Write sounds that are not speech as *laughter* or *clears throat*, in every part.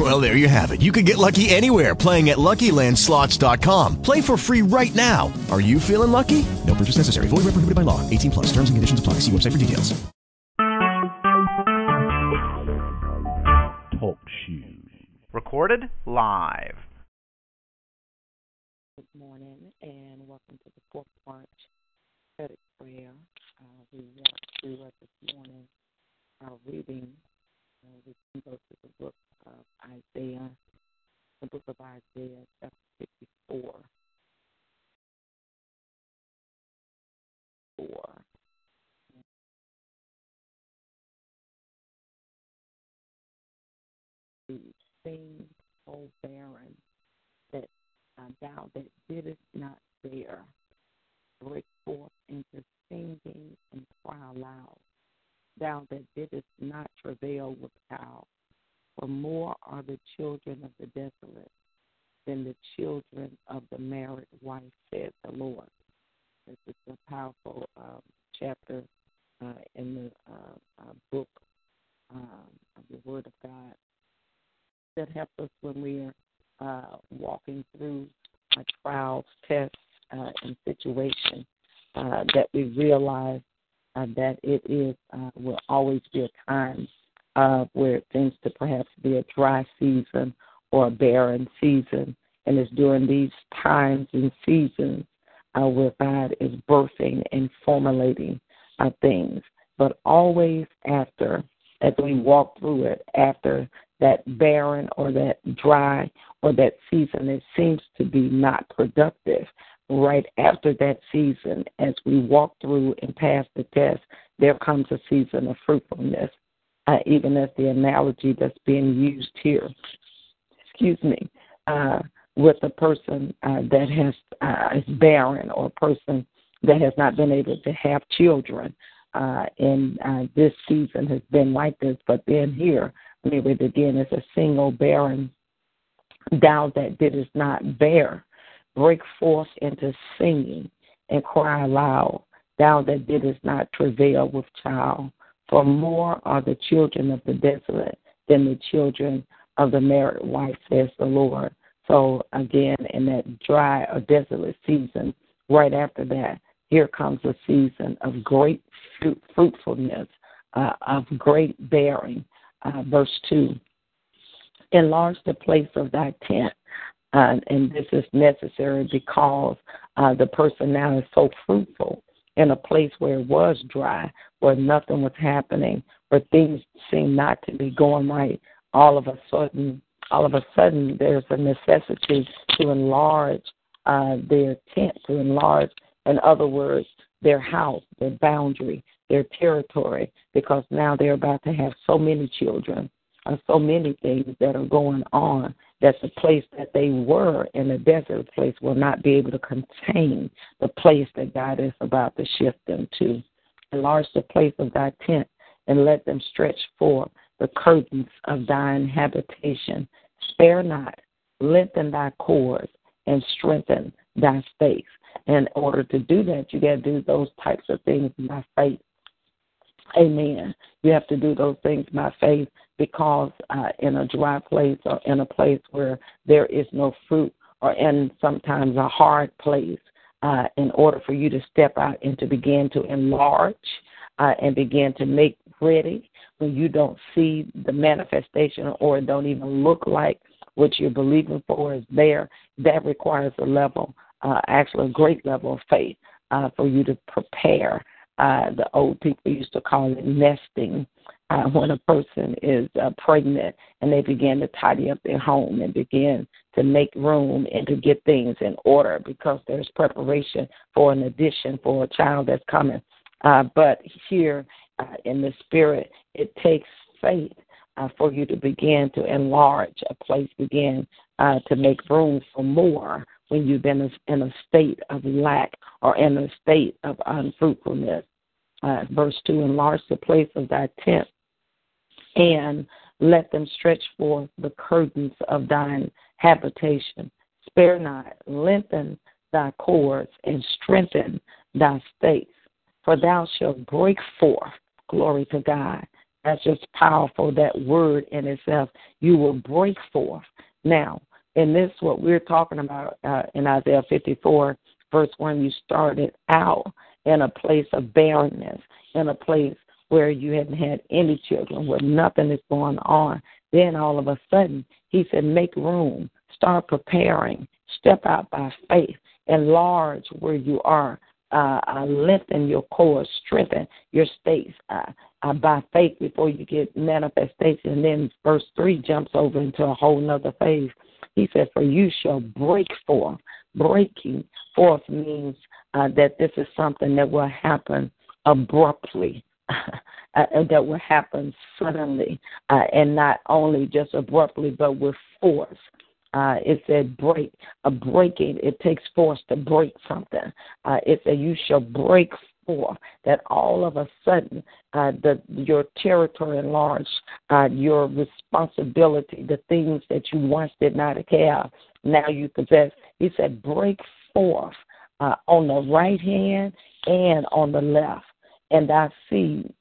Well, there you have it. You can get lucky anywhere playing at LuckyLandSlots.com. Play for free right now. Are you feeling lucky? No purchase necessary. Void where prohibited by law. 18 plus. Terms and conditions apply. See website for details. Talk shoes. Recorded live. Good morning and welcome to the fourth Watch prophetic prayer. Uh, we walked through it this morning. Our reading, Isaiah, the book of Isaiah, chapter 54. Four. Sing, O barren, that uh, thou that didst not bear, break forth into singing and cry aloud. Thou that didst not travail with child, for more are the children of the desolate than the children of the married wife, said the Lord. This is a powerful um, chapter uh, in the uh, uh, book um, of the Word of God that helps us when we're uh, walking through trials, tests, uh, and situations uh, that we realize uh, that it is uh, will always be a time uh, where it tends to perhaps be a dry season or a barren season, and it's during these times and seasons uh, where God is birthing and formulating uh, things. But always after, as we walk through it, after that barren or that dry or that season that seems to be not productive, right after that season, as we walk through and pass the test, there comes a season of fruitfulness, uh, even as the analogy that's being used here. Excuse me. Uh, with a person uh, that has uh, is barren or a person that has not been able to have children, uh, and uh, this season has been like this. But then here, read again: as a single barren, thou that didst not bear, break forth into singing and cry aloud, thou that didst not travail with child. For more are the children of the desolate than the children of the married wife, says the Lord. So again, in that dry or desolate season, right after that, here comes a season of great fruit, fruitfulness, uh, of great bearing. Uh, verse 2 Enlarge the place of thy tent. Uh, and this is necessary because uh, the person now is so fruitful in a place where it was dry, where nothing was happening, where things seemed not to be going right. All of a sudden, all of a sudden, there's a necessity to enlarge uh, their tent, to enlarge, in other words, their house, their boundary, their territory, because now they're about to have so many children, uh, so many things that are going on that the place that they were in the desert place will not be able to contain the place that God is about to shift them to. Enlarge the place of thy tent and let them stretch forth the curtains of thine habitation. Spare not, lengthen thy cords, and strengthen thy stakes. In order to do that, you got to do those types of things by faith. Amen. You have to do those things by faith because uh, in a dry place or in a place where there is no fruit or in sometimes a hard place, uh, in order for you to step out and to begin to enlarge uh, and begin to make ready when you don't see the manifestation or don't even look like what you're believing for is there, that requires a level, uh, actually a great level of faith uh, for you to prepare. Uh, the old people used to call it nesting. Uh, when a person is uh, pregnant and they begin to tidy up their home and begin to make room and to get things in order because there's preparation for an addition for a child that's coming. Uh, but here uh, in the spirit, it takes faith uh, for you to begin to enlarge a place, begin uh, to make room for more when you've been in a state of lack or in a state of unfruitfulness. Verse 2 Enlarge the place of thy tent, and let them stretch forth the curtains of thine habitation. Spare not, lengthen thy cords, and strengthen thy stakes. For thou shalt break forth, glory to God. That's just powerful, that word in itself. You will break forth. Now, in this, what we're talking about uh, in Isaiah 54, verse 1, you started out in a place of barrenness, in a place where you hadn't had any children, where nothing is going on. Then all of a sudden, he said, Make room, start preparing, step out by faith, enlarge where you are, uh, uh, lengthen your core, strengthen your states uh, uh, by faith before you get manifestation. And then verse 3 jumps over into a whole nother phase. He said, For you shall break forth. Breaking forth means uh, that this is something that will happen abruptly. *laughs* Uh, that will happen suddenly, uh, and not only just abruptly, but with force. Uh, it said break, a breaking. It takes force to break something. Uh, it said you shall break forth. That all of a sudden, uh, the your territory enlarged, uh, your responsibility, the things that you once did not have, now you possess. He said break forth uh, on the right hand and on the left, and thy seed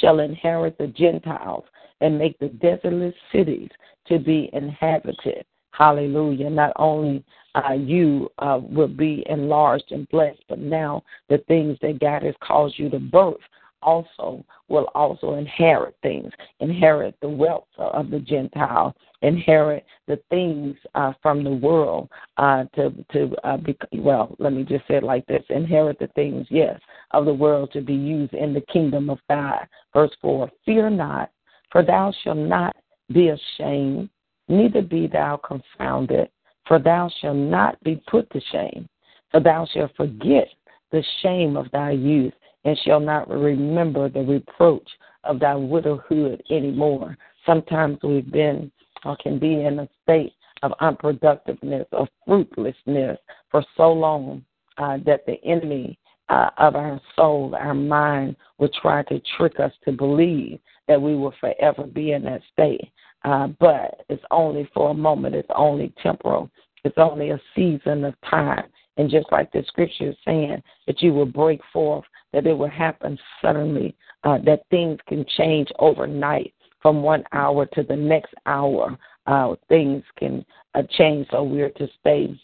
shall inherit the Gentiles and make the desolate cities to be inhabited. Hallelujah. Not only uh, you uh, will be enlarged and blessed, but now the things that God has caused you to birth also will also inherit things, inherit the wealth of the Gentile, inherit the things uh, from the world uh, to to uh, be, well. Let me just say it like this: inherit the things, yes, of the world to be used in the kingdom of God. Verse four: Fear not, for thou shalt not be ashamed, neither be thou confounded, for thou shalt not be put to shame. For thou shalt forget the shame of thy youth, and shall not remember the reproach of thy widowhood anymore. Sometimes we've been or can be in a state of unproductiveness or fruitlessness for so long uh, that the enemy uh, of our soul, our mind, will try to trick us to believe that we will forever be in that state. Uh, but it's only for a moment, it's only temporal, it's only a season of time. And just like the scripture is saying, that you will break forth, that it will happen suddenly, uh, that things can change overnight from one hour to the next hour. Uh, things can uh, change, so we're to stay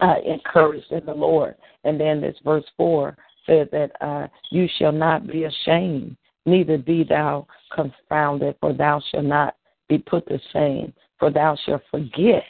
uh, encouraged in the Lord. And then this verse 4 says that uh, you shall not be ashamed, neither be thou confounded, for thou shalt not be put to shame, for thou shalt forget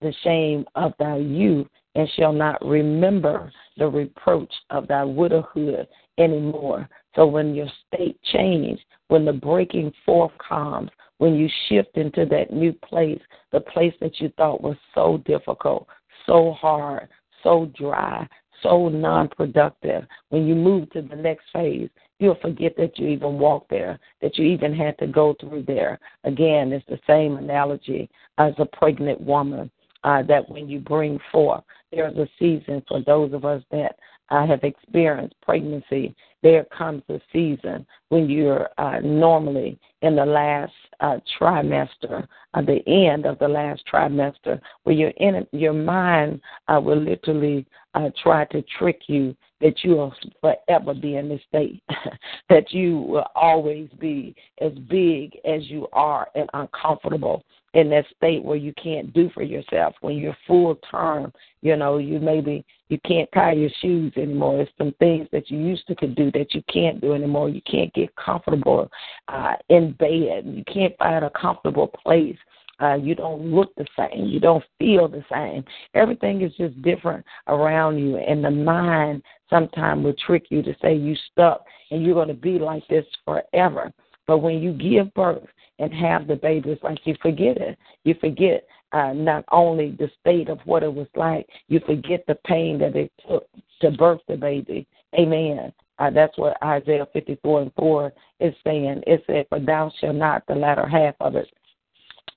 the shame of thy youth, and shall not remember the reproach of thy widowhood anymore. So when your state changes, when the breaking forth comes, when you shift into that new place, the place that you thought was so difficult, so hard, so dry, so non productive, when you move to the next phase, you'll forget that you even walked there, that you even had to go through there. Again, it's the same analogy as a pregnant woman. Uh, that when you bring forth, there's a season for those of us that uh, have experienced pregnancy. There comes a season when you're uh, normally in the last uh, trimester, uh, the end of the last trimester, where you're in your mind uh, will literally uh, try to trick you that you will forever be in this state, *laughs* that you will always be as big as you are and uncomfortable in that state where you can't do for yourself. When you're full term, you know, you maybe you can't tie your shoes anymore. It's some things that you used to could do that you can't do anymore. You can't get comfortable uh, in bed. You can't find a comfortable place uh, you don't look the same. You don't feel the same. Everything is just different around you. And the mind sometimes will trick you to say you stuck and you're going to be like this forever. But when you give birth and have the baby, it's like you forget it. You forget uh, not only the state of what it was like, you forget the pain that it took to birth the baby. Amen. Uh, that's what Isaiah 54 and 4 is saying. It said, For thou shalt not, the latter half of it,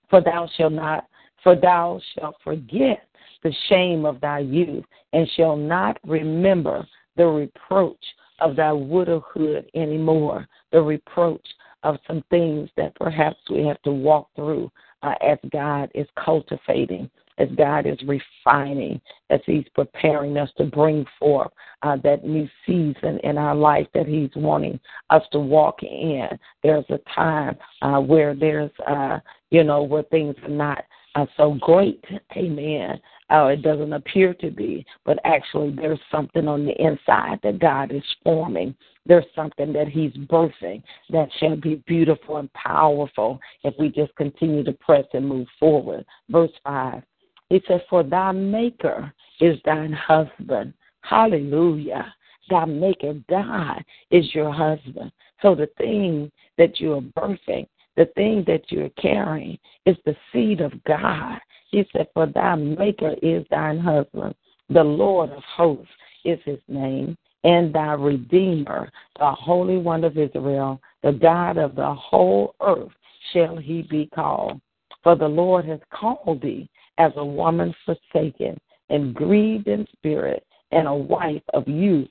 for thou shalt not, for thou shalt forget the shame of thy youth, and shall not remember the reproach of thy widowhood anymore, the reproach of some things that perhaps we have to walk through uh, as God is cultivating, as God is refining, as He's preparing us to bring forth uh, that new season in our life that He's wanting us to walk in. There's a time uh, where there's, uh, you know, where things are not uh, so great. Amen. Uh, it doesn't appear to be, but actually there's something on the inside that God is forming. There's something that He's birthing that shall be beautiful and powerful if we just continue to press and move forward. Verse 5, He says, For thy Maker is thine husband. Hallelujah. Thy Maker, God, is your husband. So the thing that you are birthing the thing that you're carrying is the seed of God. He said, For thy maker is thine husband. The Lord of hosts is his name, and thy Redeemer, the Holy One of Israel, the God of the whole earth, shall he be called. For the Lord has called thee as a woman forsaken and grieved in spirit, and a wife of youth,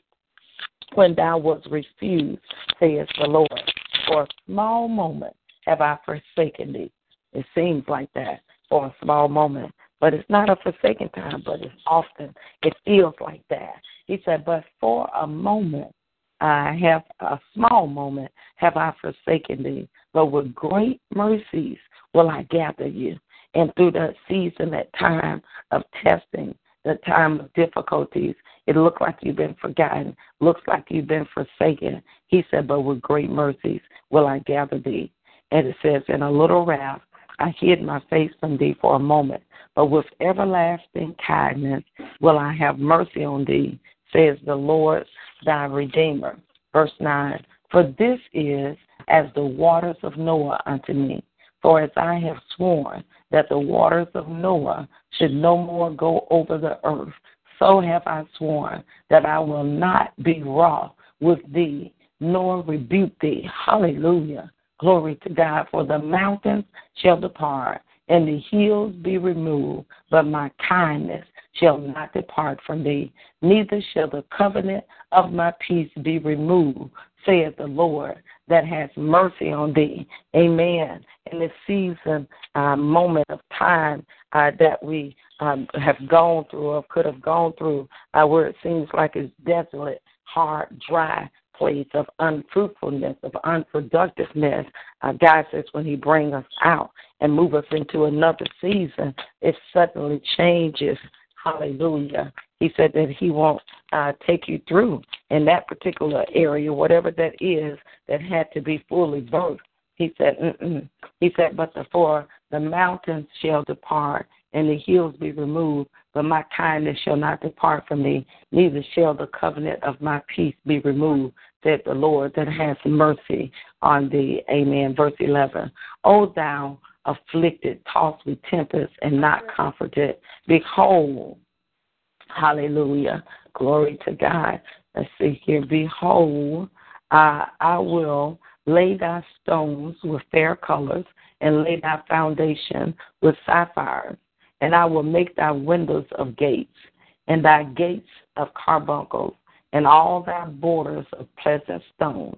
when thou wast refused, saith the Lord. For a small moment have I forsaken thee? It seems like that for a small moment. But it's not a forsaken time, but it's often, it feels like that. He said, But for a moment, I have a small moment have I forsaken thee, but with great mercies will I gather you. And through that season, that time of testing, the time of difficulties, it looked like you've been forgotten, looks like you've been forsaken. He said, But with great mercies will I gather thee. And it says, In a little wrath I hid my face from thee for a moment, but with everlasting kindness will I have mercy on thee, says the Lord thy Redeemer. Verse 9 For this is as the waters of Noah unto me. For as I have sworn that the waters of Noah should no more go over the earth, so have I sworn that I will not be wroth with thee, nor rebuke thee. Hallelujah. Glory to God. For the mountains shall depart and the hills be removed, but my kindness shall not depart from thee, neither shall the covenant of my peace be removed, saith the Lord, that has mercy on thee. Amen. In this season, uh, moment of time uh, that we um, have gone through or could have gone through, uh, where it seems like it's desolate, hard, dry, place of unfruitfulness, of unproductiveness. Uh, God says when He brings us out and move us into another season, it suddenly changes. Hallelujah. He said that He won't uh, take you through in that particular area, whatever that is that had to be fully birthed. He said, Mm-mm. He said, but the for the mountains shall depart and the hills be removed, but my kindness shall not depart from thee, neither shall the covenant of my peace be removed, said the Lord that has mercy on thee. Amen. Verse 11. O thou afflicted, tossed with tempest, and not comforted, behold, hallelujah, glory to God. Let's see here. Behold, I, I will lay thy stones with fair colors, and lay thy foundation with sapphires and I will make thy windows of gates, and thy gates of carbuncles, and all thy borders of pleasant stones.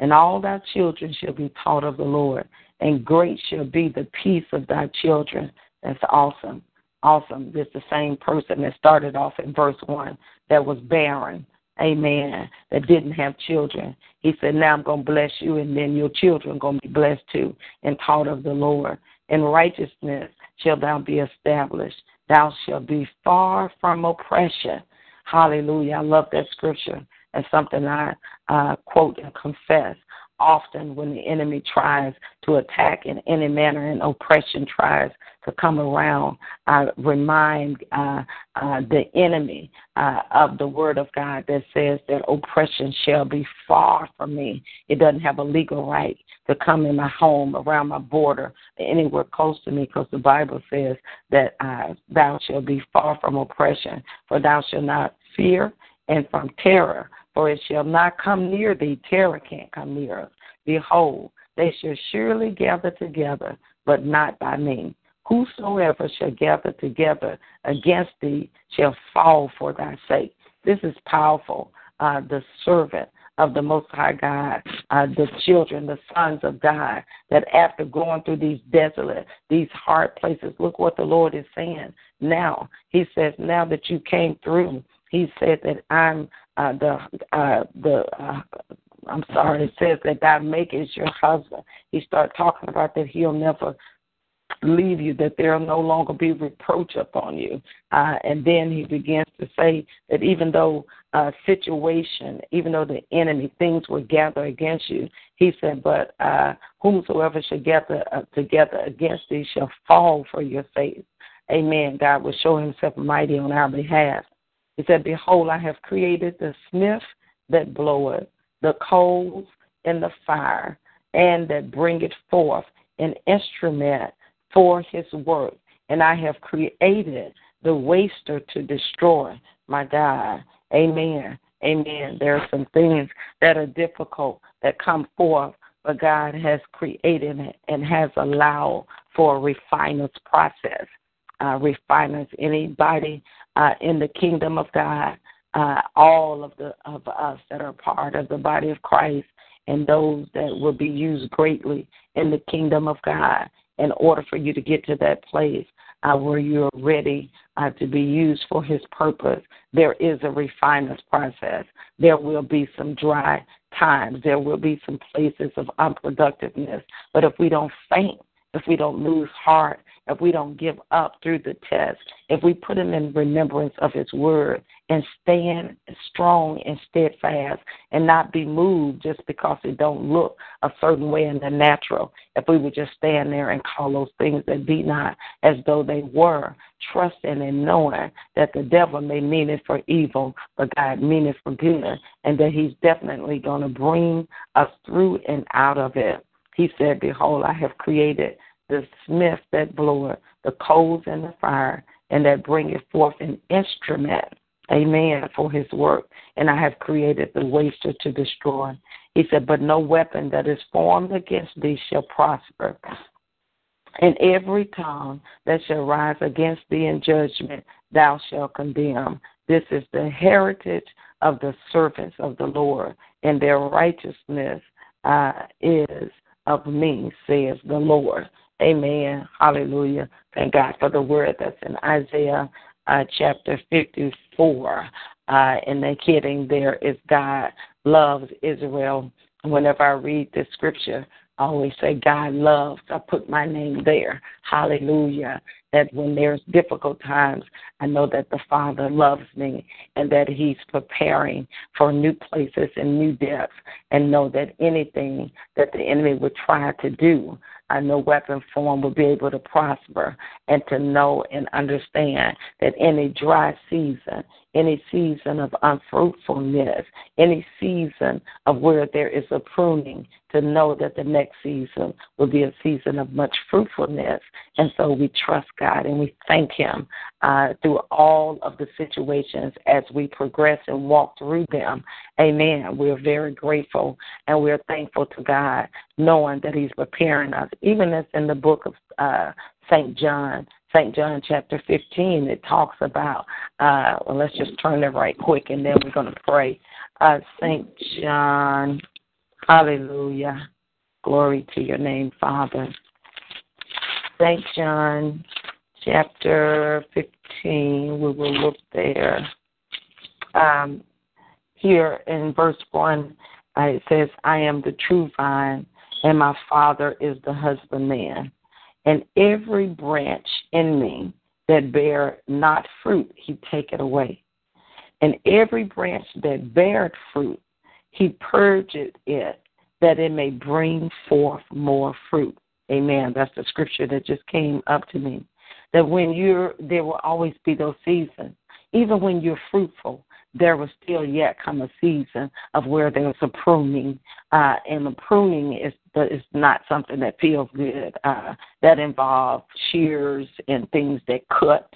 And all thy children shall be taught of the Lord, and great shall be the peace of thy children. That's awesome. Awesome. This the same person that started off in verse 1 that was barren. Amen. That didn't have children. He said, Now I'm going to bless you, and then your children are going to be blessed too, and taught of the Lord. In righteousness shall thou be established. Thou shalt be far from oppression. Hallelujah. I love that scripture. That's something I uh, quote and confess often when the enemy tries to attack in any manner and oppression tries to come around, I remind uh, uh, the enemy uh, of the word of God that says that oppression shall be far from me. It doesn't have a legal right to come in my home, around my border, anywhere close to me, because the Bible says that uh, thou shalt be far from oppression, for thou shalt not fear, and from terror, for it shall not come near thee. Terror can't come near us. Behold, they shall surely gather together, but not by me. Whosoever shall gather together against thee shall fall for thy sake. This is powerful. Uh, the servant of the Most High God, uh, the children, the sons of God, that after going through these desolate, these hard places, look what the Lord is saying now. He says, now that you came through, He said that I'm uh, the uh, the uh, I'm sorry, it says that God make is your husband. He started talking about that he'll never leave you, that there will no longer be reproach upon you. Uh, and then he begins to say that even though uh, situation, even though the enemy, things will gather against you, he said, but uh, whomsoever shall gather uh, together against thee shall fall for your sake. Amen. God will show himself mighty on our behalf. He said, Behold, I have created the smith that bloweth, the coals in the fire, and that bringeth forth an instrument for his work, and I have created the waster to destroy. My God. Amen. Amen. There are some things that are difficult that come forth, but God has created it and has allowed for a refiner's process. Uh, refiners, anybody uh, in the kingdom of God, uh, all of the of us that are part of the body of Christ, and those that will be used greatly in the kingdom of God in order for you to get to that place uh, where you're ready uh, to be used for His purpose. There is a refiner's process. There will be some dry times. There will be some places of unproductiveness. But if we don't faint, if we don't lose heart, if we don't give up through the test, if we put him in remembrance of his word and stand strong and steadfast and not be moved just because it don't look a certain way in the natural, if we would just stand there and call those things that be not as though they were, trusting and knowing that the devil may mean it for evil, but God mean it for good, and that he's definitely going to bring us through and out of it. He said, Behold, I have created the smith that bloweth the coals and the fire, and that bringeth forth an instrument, amen, for his work. And I have created the waster to destroy. He said, But no weapon that is formed against thee shall prosper. And every tongue that shall rise against thee in judgment, thou shalt condemn. This is the heritage of the servants of the Lord, and their righteousness uh, is of me, says the Lord. Amen. Hallelujah. Thank God for the word that's in Isaiah uh, chapter 54. Uh, and the kidding there is God loves Israel. Whenever I read the scripture, I always say God loves. I put my name there. Hallelujah. That when there's difficult times, I know that the Father loves me and that He's preparing for new places and new depths, and know that anything that the enemy would try to do, I know weapon form will be able to prosper and to know and understand that any dry season, any season of unfruitfulness, any season of where there is a pruning, to know that the next season will be a season of much fruitfulness. And so we trust God and we thank Him uh, through all of the situations as we progress and walk through them. Amen. We're very grateful and we're thankful to God, knowing that He's preparing us, even as in the book of uh, St. John. St. John chapter 15, it talks about, uh, well, let's just turn it right quick and then we're going to pray. Uh, St. John, hallelujah. Glory to your name, Father. St. John chapter 15, we will look there. Um, here in verse 1, uh, it says, I am the true vine, and my Father is the husbandman and every branch in me that bear not fruit, he taketh away. And every branch that beareth fruit, he purgeth it, that it may bring forth more fruit. Amen. That's the scripture that just came up to me. That when you're, there will always be those seasons. Even when you're fruitful, there will still yet come a season of where there's a pruning, uh, and the pruning is is not something that feels good. Uh, that involves shears and things that cut,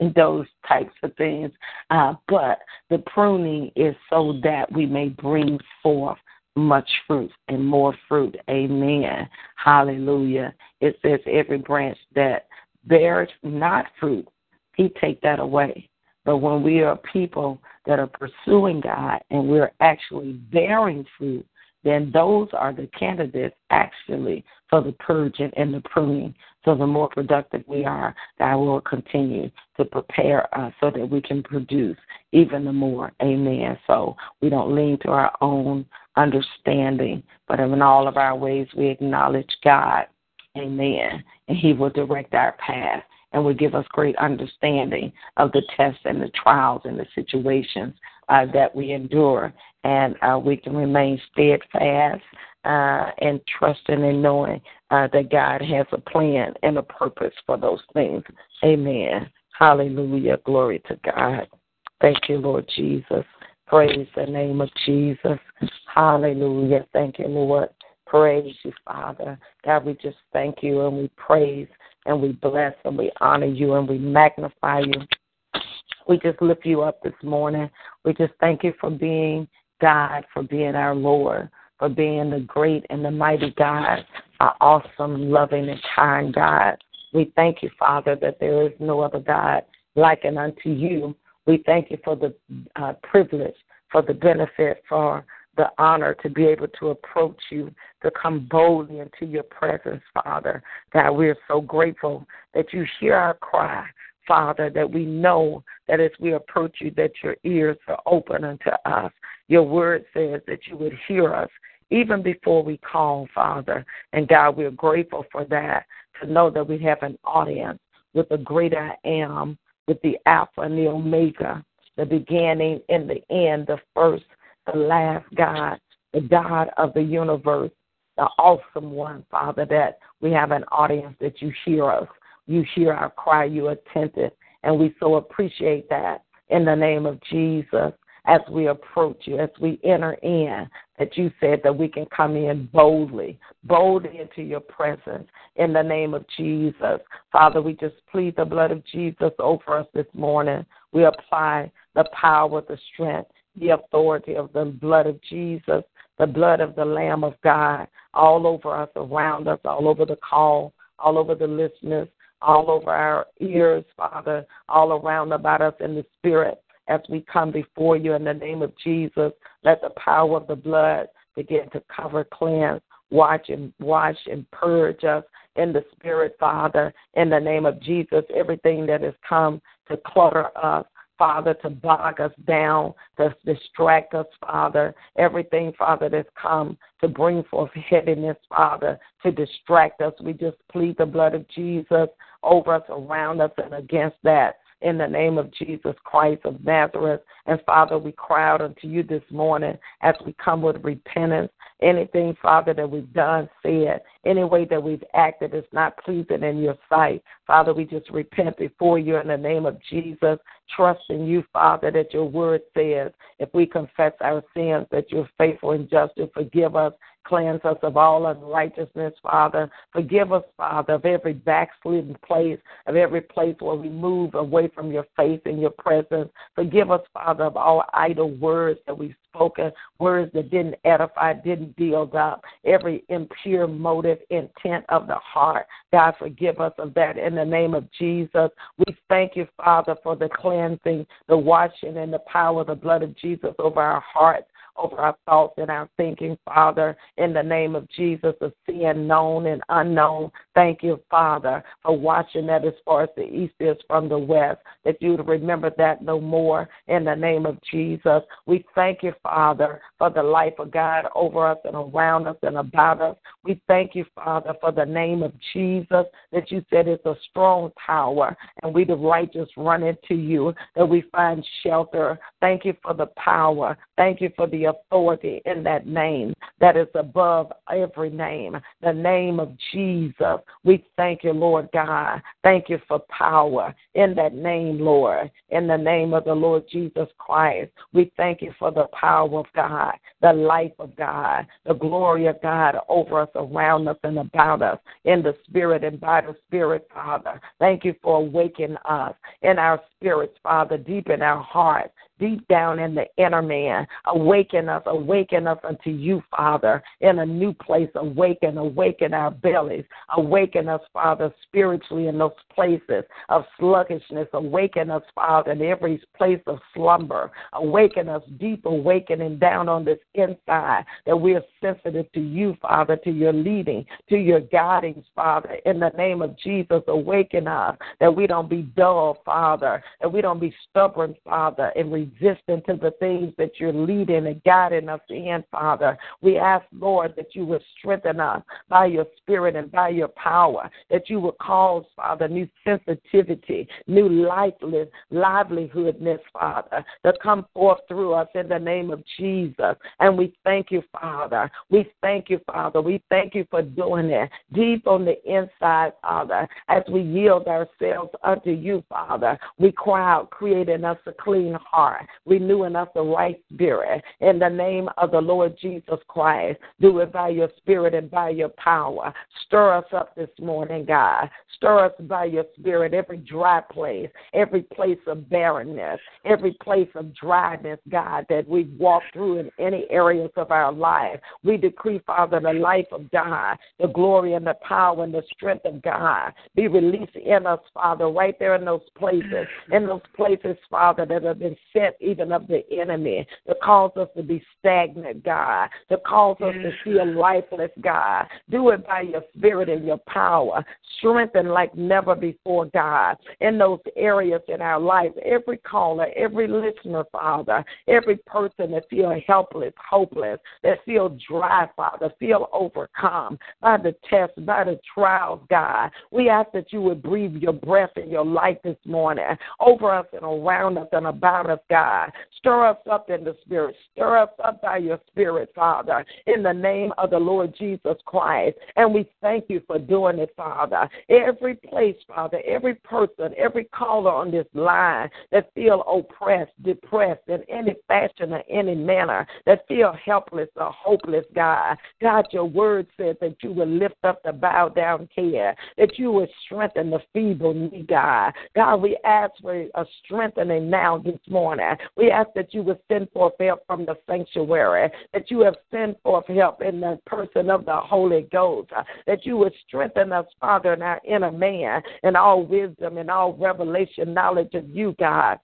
*laughs* those types of things. Uh, but the pruning is so that we may bring forth much fruit and more fruit. Amen. Hallelujah. It says every branch that bears not fruit, he take that away. But when we are people that are pursuing God and we're actually bearing fruit, then those are the candidates actually for the purging and the pruning. So the more productive we are, God will continue to prepare us so that we can produce even the more. Amen. So we don't lean to our own understanding, but in all of our ways we acknowledge God. Amen. And He will direct our path and will give us great understanding of the tests and the trials and the situations uh, that we endure. And uh, we can remain steadfast uh, and trusting and knowing uh, that God has a plan and a purpose for those things. Amen. Hallelujah. Glory to God. Thank you, Lord Jesus. Praise the name of Jesus. Hallelujah. Thank you, Lord. Praise you, Father. God, we just thank you and we praise and we bless and we honor you and we magnify you. We just lift you up this morning. We just thank you for being God, for being our Lord, for being the great and the mighty God, our awesome, loving, and kind God. We thank you, Father, that there is no other God like and unto you. We thank you for the uh, privilege, for the benefit, for the honor to be able to approach you, to come boldly into your presence, Father. God, we are so grateful that you hear our cry, Father, that we know that as we approach you, that your ears are open unto us. Your word says that you would hear us even before we call, Father. And God, we're grateful for that, to know that we have an audience with the great I am, with the Alpha and the Omega, the beginning and the end, the first the last God, the God of the universe, the awesome one, Father, that we have an audience that you hear us. You hear our cry, you attentive, and we so appreciate that in the name of Jesus as we approach you, as we enter in, that you said that we can come in boldly, boldly into your presence in the name of Jesus. Father, we just plead the blood of Jesus over us this morning. We apply the power, the strength, the authority of the blood of Jesus, the blood of the Lamb of God, all over us, around us, all over the call, all over the listeners, all over our ears, Father, all around about us in the spirit as we come before you in the name of Jesus. Let the power of the blood begin to cover, cleanse, watch and wash and purge us in the spirit, Father, in the name of Jesus. Everything that has come to clutter us, Father, to bog us down, to distract us, Father. Everything, Father, that's come to bring forth heaviness, Father, to distract us. We just plead the blood of Jesus over us, around us, and against that in the name of Jesus Christ of Nazareth. And Father, we cry out unto you this morning as we come with repentance. Anything, Father, that we've done, said, any way that we've acted is not pleasing in your sight. Father, we just repent before you in the name of Jesus, trusting you, Father, that your word says if we confess our sins, that you're faithful and just to forgive us Cleanse us of all unrighteousness, Father. Forgive us, Father, of every backslidden place, of every place where we move away from your face and your presence. Forgive us, Father, of all idle words that we've spoken, words that didn't edify, didn't build up, every impure motive, intent of the heart. God, forgive us of that in the name of Jesus. We thank you, Father, for the cleansing, the washing, and the power of the blood of Jesus over our hearts over our thoughts and our thinking, Father, in the name of Jesus, of sin known and unknown. Thank you, Father, for watching that as far as the east is from the west, that you would remember that no more in the name of Jesus. We thank you, Father, for the life of God over us and around us and about us. We thank you, Father, for the name of Jesus that you said is a strong tower, and we the righteous run into you, that we find shelter. Thank you for the power. Thank you for the authority in that name that is above every name, the name of Jesus. We thank you, Lord God. Thank you for power in that name, Lord, in the name of the Lord Jesus Christ. We thank you for the power of God, the life of God, the glory of God over us, around us, and about us in the Spirit and by the Spirit, Father. Thank you for awakening us in our spirits, Father, deep in our hearts deep down in the inner man. Awaken us, awaken us unto you, Father, in a new place. Awaken, awaken our bellies. Awaken us, Father, spiritually in those places of sluggishness. Awaken us, Father, in every place of slumber. Awaken us, deep awakening down on this inside that we are sensitive to you, Father, to your leading, to your guidings, Father. In the name of Jesus, awaken us that we don't be dull, Father, that we don't be stubborn, Father, and to the things that you're leading and guiding us in, Father. We ask, Lord, that you would strengthen us by your spirit and by your power, that you would cause, Father, new sensitivity, new lifeless, livelihoodness, Father, to come forth through us in the name of Jesus. And we thank you, Father. We thank you, Father. We thank you for doing it deep on the inside, Father, as we yield ourselves unto you, Father. We cry out, creating us a clean heart, renewing us a right spirit. In the name of the Lord Jesus Christ, do it by your spirit and by your power. Stir us up this morning, God. Stir us by your spirit, every dry place, every place of barrenness, every place of dryness, God, that we've walked through in any areas of our life. We decree, Father, the life of God, the glory and the power and the strength of God be released in us, Father, right there in those places, in those places, Father, that have been set even of the enemy to cause us to be stagnant, God, to cause us to feel lifeless, God. Do it by your spirit and your power. Strengthen like never before, God, in those areas in our life. Every caller, every listener, Father, every person that feel helpless, hopeless, that feel dry, Father, feel overcome by the test, by the trials, God. We ask that you would breathe your breath and your life this morning over us and around us and about us, God. Stir us up in the spirit. Stir us up by your spirit, Father, in the name of the Lord Jesus Christ. And we thank you for doing it, Father. Every place, Father, every person, every caller on this line that feel oppressed, depressed in any fashion or any manner, that feel helpless or hopeless, God. God, your word said that you will lift up the bowed down head, that you will strengthen the feeble knee, God. God, we ask for a strengthening now this morning. Uh, we ask that you would send forth help from the sanctuary, that you have sent forth help in the person of the Holy Ghost, uh, that you would strengthen us, Father, in our inner man, in all wisdom and all revelation knowledge of you, God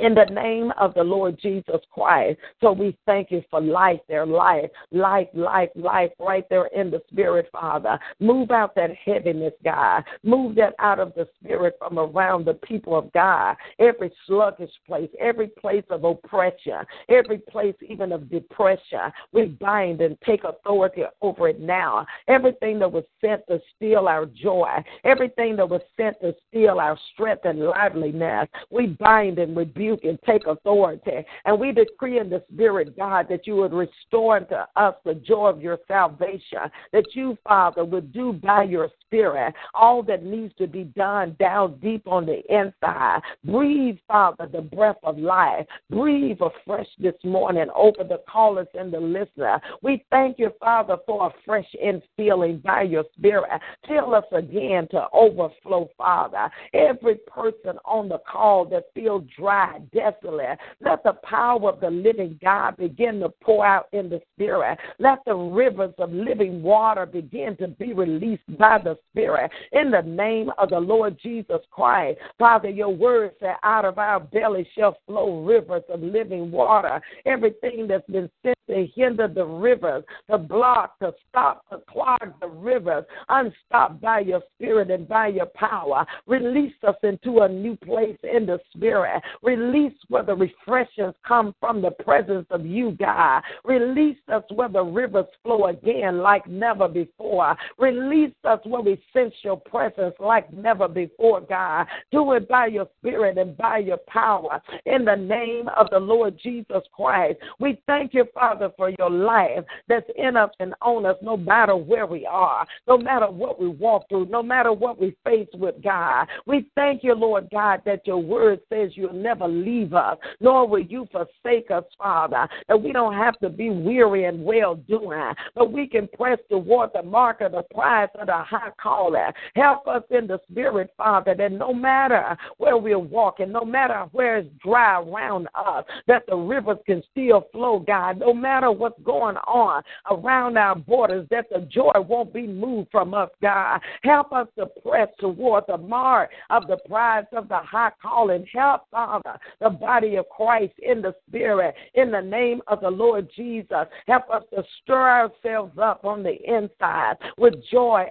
in the name of the Lord Jesus Christ. So we thank you for life, their life, life, life, life, right there in the spirit, Father. Move out that heaviness, God. Move that out of the spirit from around the people of God. Every sluggish place, every place of oppression, every place even of depression, we bind and take authority over it now. Everything that was sent to steal our joy, everything that was sent to steal our strength and liveliness, we bind and rebuke rebuke and take authority. And we decree in the Spirit, God, that you would restore unto us the joy of your salvation, that you, Father, would do by your Spirit all that needs to be done down deep on the inside. Breathe, Father, the breath of life. Breathe afresh this morning over the callers and the listener. We thank you, Father, for a fresh infilling by your Spirit. Fill us again to overflow, Father. Every person on the call that feels dry, desolate. Let the power of the living God begin to pour out in the Spirit. Let the rivers of living water begin to be released by the Spirit. In the name of the Lord Jesus Christ. Father, your word said, out of our belly shall flow rivers of living water. Everything that's been sent to hinder the rivers, to block, to stop, to clog the rivers, unstopped by your spirit and by your power. Release us into a new place in the spirit. Release where the refreshings come from the presence of you, God. Release us where the rivers flow again like never before. Release us where we sense your presence like never before, God. Do it by your spirit and by your power. In the name of the Lord Jesus Christ, we thank you, Father Father, for your life that's in us and on us, no matter where we are, no matter what we walk through, no matter what we face with God. We thank you, Lord God, that your word says you'll never leave us, nor will you forsake us, Father. That we don't have to be weary and well doing, but we can press toward the mark of the prize of the high calling. Help us in the spirit, Father, that no matter where we're walking, no matter where it's dry around us, that the rivers can still flow, God. No matter what's going on around our borders, that the joy won't be moved from us, God. Help us to press toward the mark of the prize of the high calling. Help, Father, the body of Christ in the spirit, in the name of the Lord Jesus. Help us to stir ourselves up on the inside with joy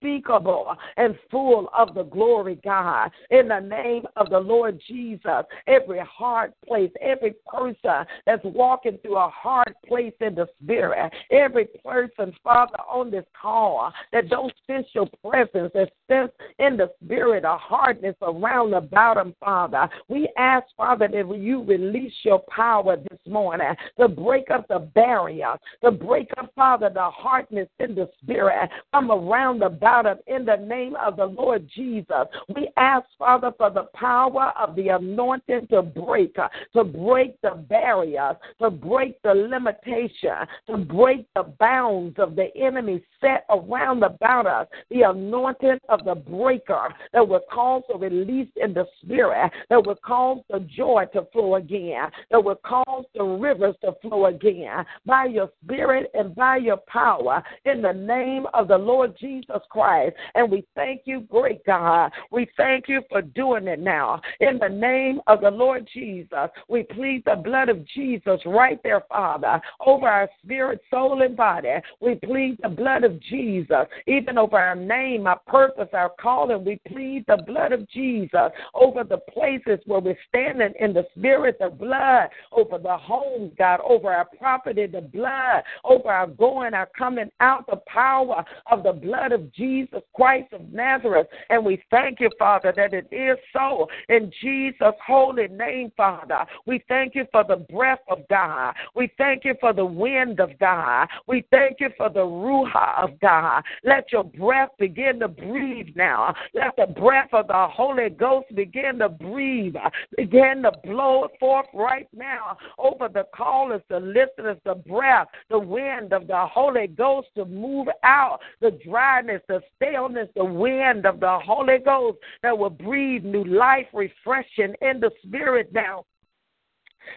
unspeakable and full of the glory, God. In the name of the Lord Jesus, every hard place, every person that's walking through a hard place in the spirit, every person, Father, on this call that don't sense your presence, that sense in the spirit a hardness around about them, Father. We ask, Father, that you release your power this morning to break up the barrier, to break up, Father, the hardness in the spirit from around about about in the name of the Lord Jesus. We ask, Father, for the power of the anointing to break, uh, to break the barriers, to break the limitation, to break the bounds of the enemy set around about us. The anointing of the breaker that will cause a release in the spirit, that will cause the joy to flow again, that will cause the rivers to flow again by your spirit and by your power in the name of the Lord Jesus Christ. Christ. And we thank you, great God. We thank you for doing it now. In the name of the Lord Jesus, we plead the blood of Jesus right there, Father, over our spirit, soul, and body. We plead the blood of Jesus, even over our name, our purpose, our calling. We plead the blood of Jesus over the places where we're standing in the spirit, the blood over the homes, God, over our property, the blood over our going, our coming out, the power of the blood of Jesus Jesus Christ of Nazareth. And we thank you, Father, that it is so in Jesus' holy name, Father. We thank you for the breath of God. We thank you for the wind of God. We thank you for the Ruach of God. Let your breath begin to breathe now. Let the breath of the Holy Ghost begin to breathe, begin to blow forth right now over the callers, the listeners, the breath, the wind of the Holy Ghost to move out the dryness, the staleness, the wind of the Holy Ghost that will breathe new life, refreshing in the spirit now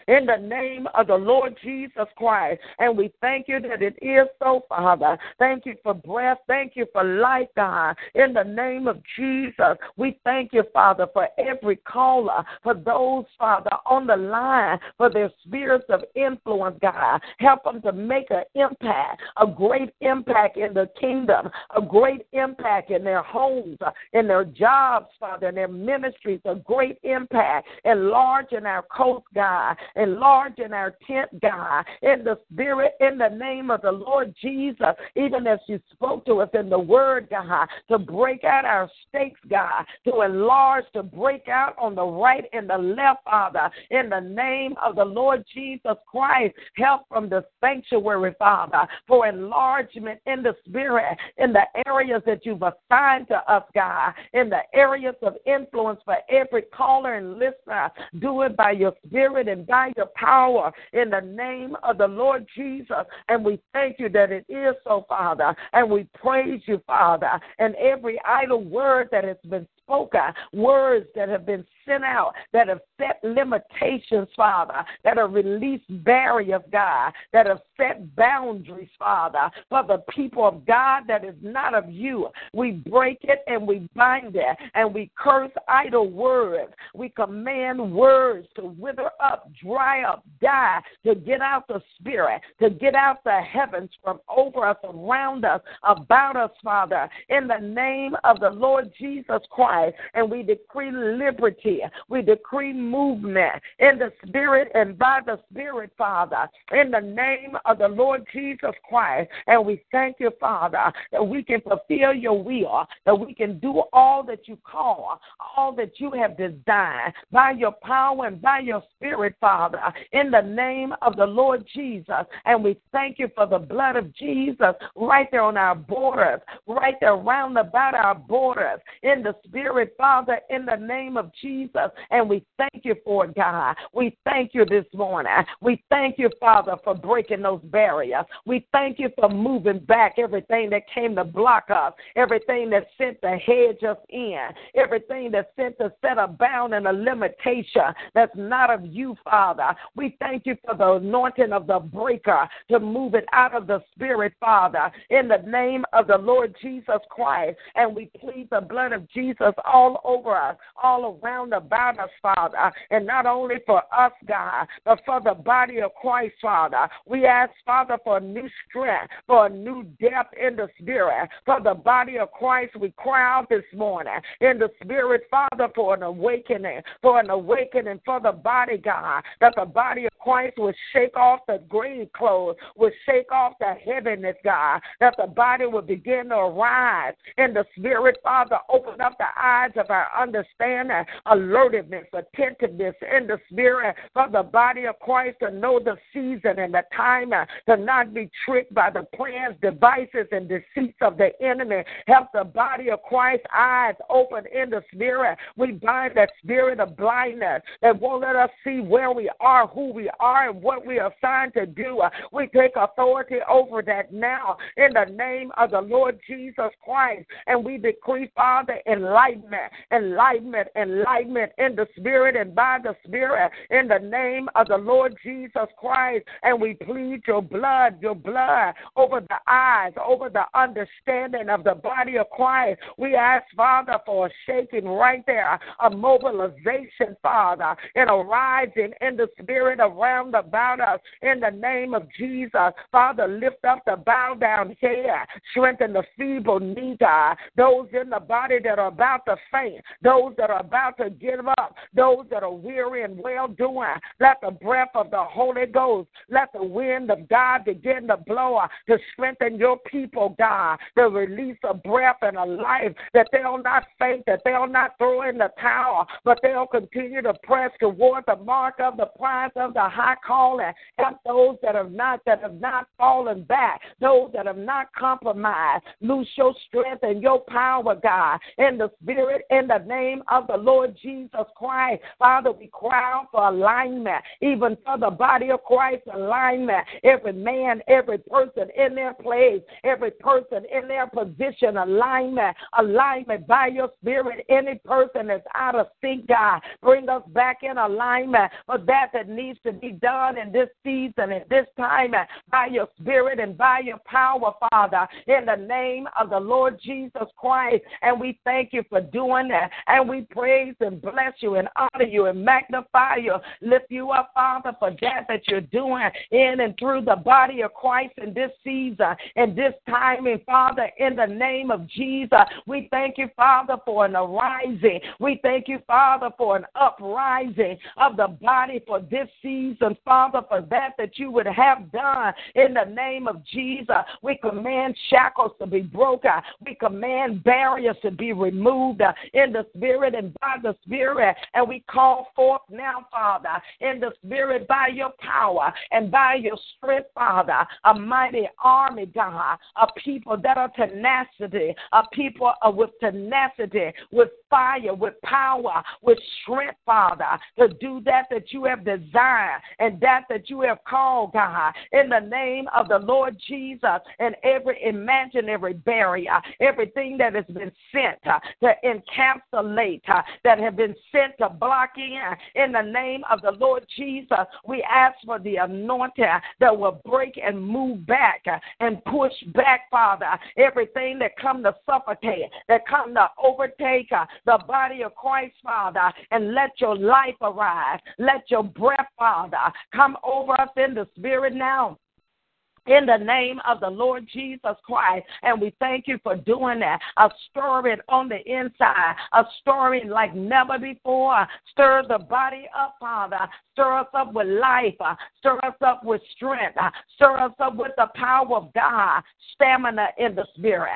in the name of the Lord Jesus Christ. And we thank you that it is so, Father. Thank you for breath. Thank you for life, God. In the name of Jesus, we thank you, Father, for every caller, for those, Father, on the line, for their spirits of influence, God. Help them to make an impact, a great impact in the kingdom, a great impact in their homes, in their jobs, Father, in their ministries, a great impact. Enlarge in our coast, God enlarge in our tent, God, in the spirit, in the name of the Lord Jesus, even as you spoke to us in the word, God, to break out our stakes, God, to enlarge, to break out on the right and the left, Father, in the name of the Lord Jesus Christ. Help from the sanctuary, Father, for enlargement in the spirit, in the areas that you've assigned to us, God, in the areas of influence for every caller and listener. Do it by your spirit and by your power in the name of the Lord Jesus. And we thank you that it is so, Father. And we praise you, Father. And every idle word that has been spoken, words that have been sent out that have set limitations, Father, that have released barriers, God, that have set boundaries, Father, for the people of God that is not of you. We break it and we bind it and we curse idle words. We command words to wither up, dry up, die, to get out the spirit, to get out the heavens from over us, around us, about us, Father, in the name of the Lord Jesus Christ. And we decree liberty we decree movement in the Spirit and by the Spirit, Father, in the name of the Lord Jesus Christ. And we thank you, Father, that we can fulfill your will, that we can do all that you call, all that you have designed by your power and by your Spirit, Father, in the name of the Lord Jesus. And we thank you for the blood of Jesus right there on our borders, right there round about our borders, in the Spirit, Father, in the name of Jesus. And we thank you for it, God. We thank you this morning. We thank you, Father, for breaking those barriers. We thank you for moving back everything that came to block us, everything that sent to hedge us in, everything that sent to set a bound and a limitation that's not of you, Father. We thank you for the anointing of the breaker to move it out of the spirit, Father, in the name of the Lord Jesus Christ. And we plead the blood of Jesus all over us, all around about us, Father. And not only for us, God, but for the body of Christ, Father. We ask, Father, for a new strength, for a new depth in the spirit. For the body of Christ, we cry out this morning in the spirit, Father, for an awakening, for an awakening for the body, God, that the body of Christ will shake off the grave clothes, will shake off the heaviness, God, that the body will begin to arise in the spirit, Father. Open up the eyes of our understanding, alertiveness, attentiveness in the spirit for the body of Christ to know the season and the time, uh, to not be tricked by the plans, devices, and deceits of the enemy. Help the body of Christ's eyes open in the spirit. We bind that spirit of blindness that won't let us see where we are, who we are, and what we are assigned to do. Uh, we take authority over that now in the name of the Lord Jesus Christ. And we decree, Father, enlightenment, enlightenment, enlightenment in the spirit and by the spirit in the name of the Lord Jesus Christ. And we plead your blood, your blood over the eyes, over the understanding of the body of Christ. We ask, Father, for a shaking right there, a mobilization, Father, and a rising in the spirit around about us in the name of Jesus. Father, lift up the bow down head, strengthen the feeble knee, God. Those in the body that are about to faint, those that are about to give up, those that are weary and well doing. Let the breath of the Holy Ghost, let the wind of God begin to blow uh, to strengthen your people, God, to release a breath and a life that they'll not faint, that they'll not throw in the towel, but they'll continue to press toward the mark of the prize of the high calling. Help those that have not that have not fallen back, those that have not compromised. Lose your strength and your power, God, in the spirit, in the name of the Lord Jesus Christ. Father, we cry out for alignment, even for the body of Christ, alignment. Every man, every person in their place, every person in their position, alignment, alignment by your spirit. Any person that's out of sync, God, bring us back in alignment for that that needs to be done in this season, in this time, by your spirit and by your power, Father, in the name of the Lord Jesus Christ. And we thank you for doing that. And we praise and bless you and honor you and magnify you, lift you up, Father, for that that you're doing in and through the body of Christ in this season and this time. And Father, in the name of Jesus, we thank you, Father, for an arising. We thank you, Father, for an uprising of the body for this season, Father, for that that you would have done in the name of Jesus. We command shackles to be broken. We command barriers to be removed in the spirit and by the spirit. And we call forth now, Father, in the spirit by your power and by your strength, Father, a mighty army, God, a people that are tenacity, a people with tenacity, with fire, with power, with strength, Father, to do that that you have desired and that that you have called, God, in the name of the Lord Jesus, and every imaginary barrier, everything that has been sent uh, to encapsulate, uh, that have been sent to block in, in the name of the Lord Jesus, we ask for the anointing that will break and move back and push back, Father, everything that come to suffocate, that come to overtake uh, the body of Christ, Father, and let your life arise. Let your breath, Father, come over us in the spirit now in the name of the Lord Jesus Christ. And we thank you for doing that. A stirring on the inside, a stirring like never before. Stir the body up, Father. Stir us up with life. Uh, stir us up with strength. Uh, stir us up with the power of God. Stamina in the spirit.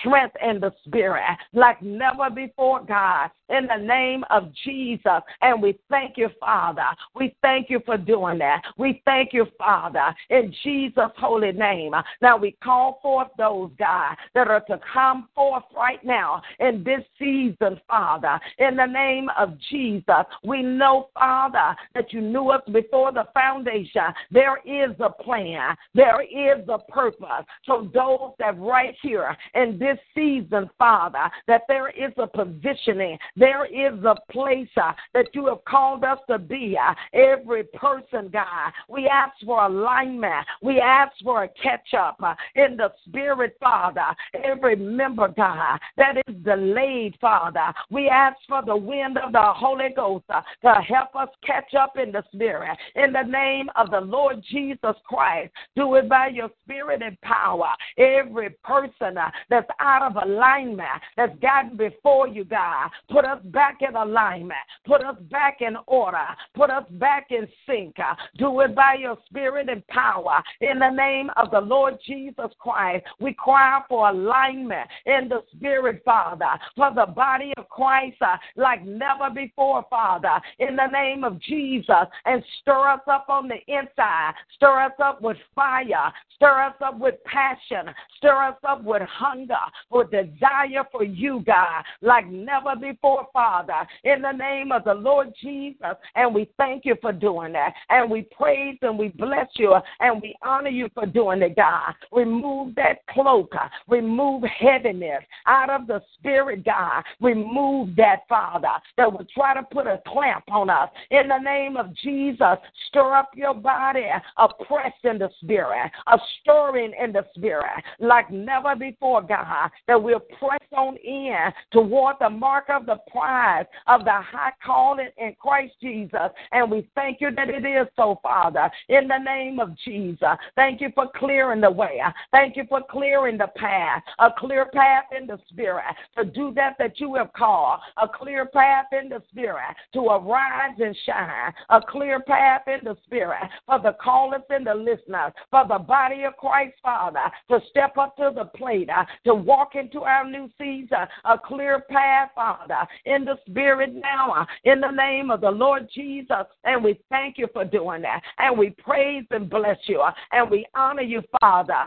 Strength in the spirit. Like never before, God. In the name of Jesus. And we thank you, Father. We thank you for doing that. We thank you, Father. In Jesus' holy name. Uh, now we call forth those, God, that are to come forth right now in this season, Father. In the name of Jesus. We know, Father, that you knew us before the foundation. There is a plan, there is a purpose. So, those that right here in this season, Father, that there is a positioning, there is a place uh, that you have called us to be. Uh, every person, God, we ask for alignment, we ask for a catch up uh, in the spirit, Father. Every member, God, that is delayed, Father, we ask for the wind of the Holy Ghost to help us catch up in the Spirit. In the name of the Lord Jesus Christ, do it by your Spirit and power. Every person uh, that's out of alignment, that's gotten before you, God, put us back in alignment, put us back in order, put us back in sync. Uh, do it by your Spirit and power. In the name of the Lord Jesus Christ, we cry for alignment in the Spirit, Father, for the body of Christ uh, like never before, Father. In the name of Jesus, and stir us up on the inside. Stir us up with fire. Stir us up with passion. Stir us up with hunger, with desire for you, God, like never before, Father. In the name of the Lord Jesus. And we thank you for doing that. And we praise and we bless you and we honor you for doing it, God. Remove that cloak. Remove heaviness out of the spirit, God. Remove that, Father, that would try to put a clamp on us. In the name of Jesus, stir up your body, oppressed in the spirit, a stirring in the spirit like never before, God, that we'll press on in toward the mark of the prize of the high calling in Christ Jesus. And we thank you that it is so, Father, in the name of Jesus. Thank you for clearing the way. Thank you for clearing the path, a clear path in the spirit to do that that you have called, a clear path in the spirit to arise and shine, a clear path in the spirit for the callers and the listeners, for the body of Christ, Father, to step up to the plate, uh, to walk into our new season, a clear path, Father, in the spirit now, uh, in the name of the Lord Jesus. And we thank you for doing that. And we praise and bless you. Uh, and we honor you, Father.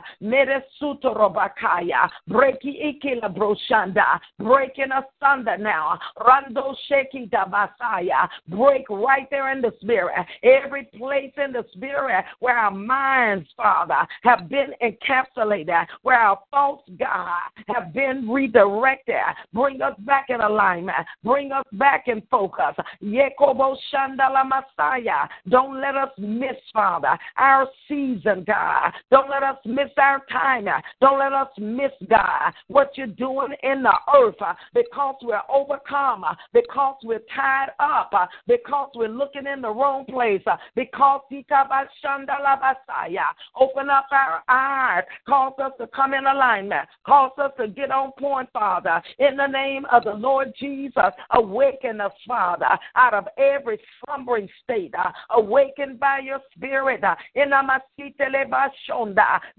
Breaking asunder now. Rando sheki dabasaya. Break right there in the spirit. Every place in the spirit where our minds, Father, have been encapsulated, where our thoughts, God, have been redirected. Bring us back in alignment. Bring us back in focus. Yekobo Shandala Messiah. Don't let us miss, Father, our season, God. Don't let us miss our time. Don't let us miss, God, what you're doing in the earth uh, because we're overcome, uh, because we're tied up, uh, because we're looking in the wrong place, because open up our eyes, cause us to come in alignment, cause us to get on point, Father, in the name of the Lord Jesus. Awaken us, Father, out of every slumbering state, awakened by your spirit. In the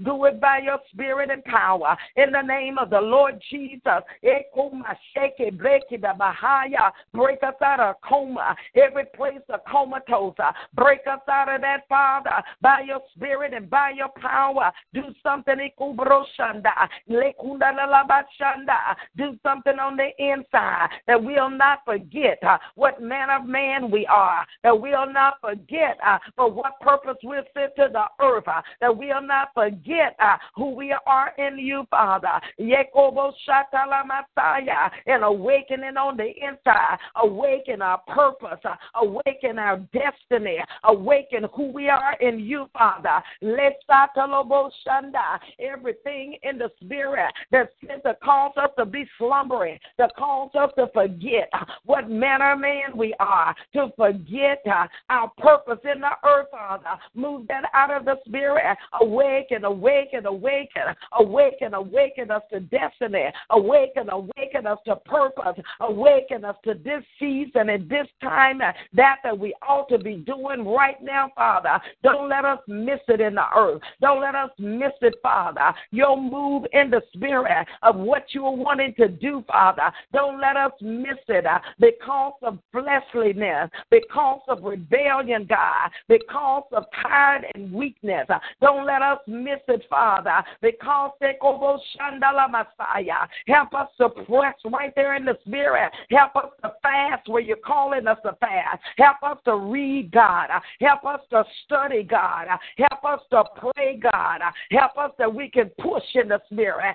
do it by your spirit and power. In the name of the Lord Jesus. Break us out of coma, every place of Break us out of that, Father, by your spirit and by your power. Do something. Do something on the inside that we'll not forget uh, what man of man we are, that we'll not forget uh, for what purpose we're sent to the earth, uh, that we'll not forget who we are in you, Father. And awakening on the inside, awaken our purpose, awaken our destiny, awaken who we are in you, Father. Everything in the spirit that sent to cause us to be slumbering, to cause us to forget what manner of man we are, to forget uh, our purpose in the earth, Father. Move that out of the spirit. Awaken, awaken, awaken, awaken, awaken us to destiny. Awaken, awaken us to purpose. Awaken us to this season and this time that that we to be doing right now, Father. Don't let us miss it in the earth. Don't let us miss it, Father. Your move in the spirit of what you are wanting to do, Father. Don't let us miss it uh, because of fleshliness, because of rebellion, God, because of tired and weakness. Uh, don't let us miss it, Father, because Shandala Messiah. Help us to press right there in the spirit. Help us to fast where you're calling us to fast. Help us to read, God. Uh, help us to study, God. Uh, help us to pray, God. Uh, help us that we can push in the spirit.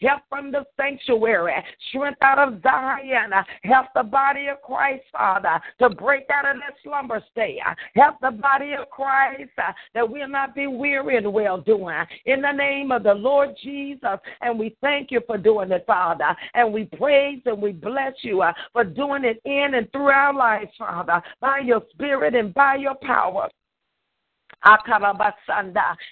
Help from the sanctuary. Strength out of Zion. Help the body of Christ, Father, to break out of that slumber state. Help the body of Christ that we'll not be weary and well doing. In the name of the Lord Jesus. And we thank you for doing it, Father. And we praise and we bless you uh, for doing it in and through our lives, Father, by your spirit and by your power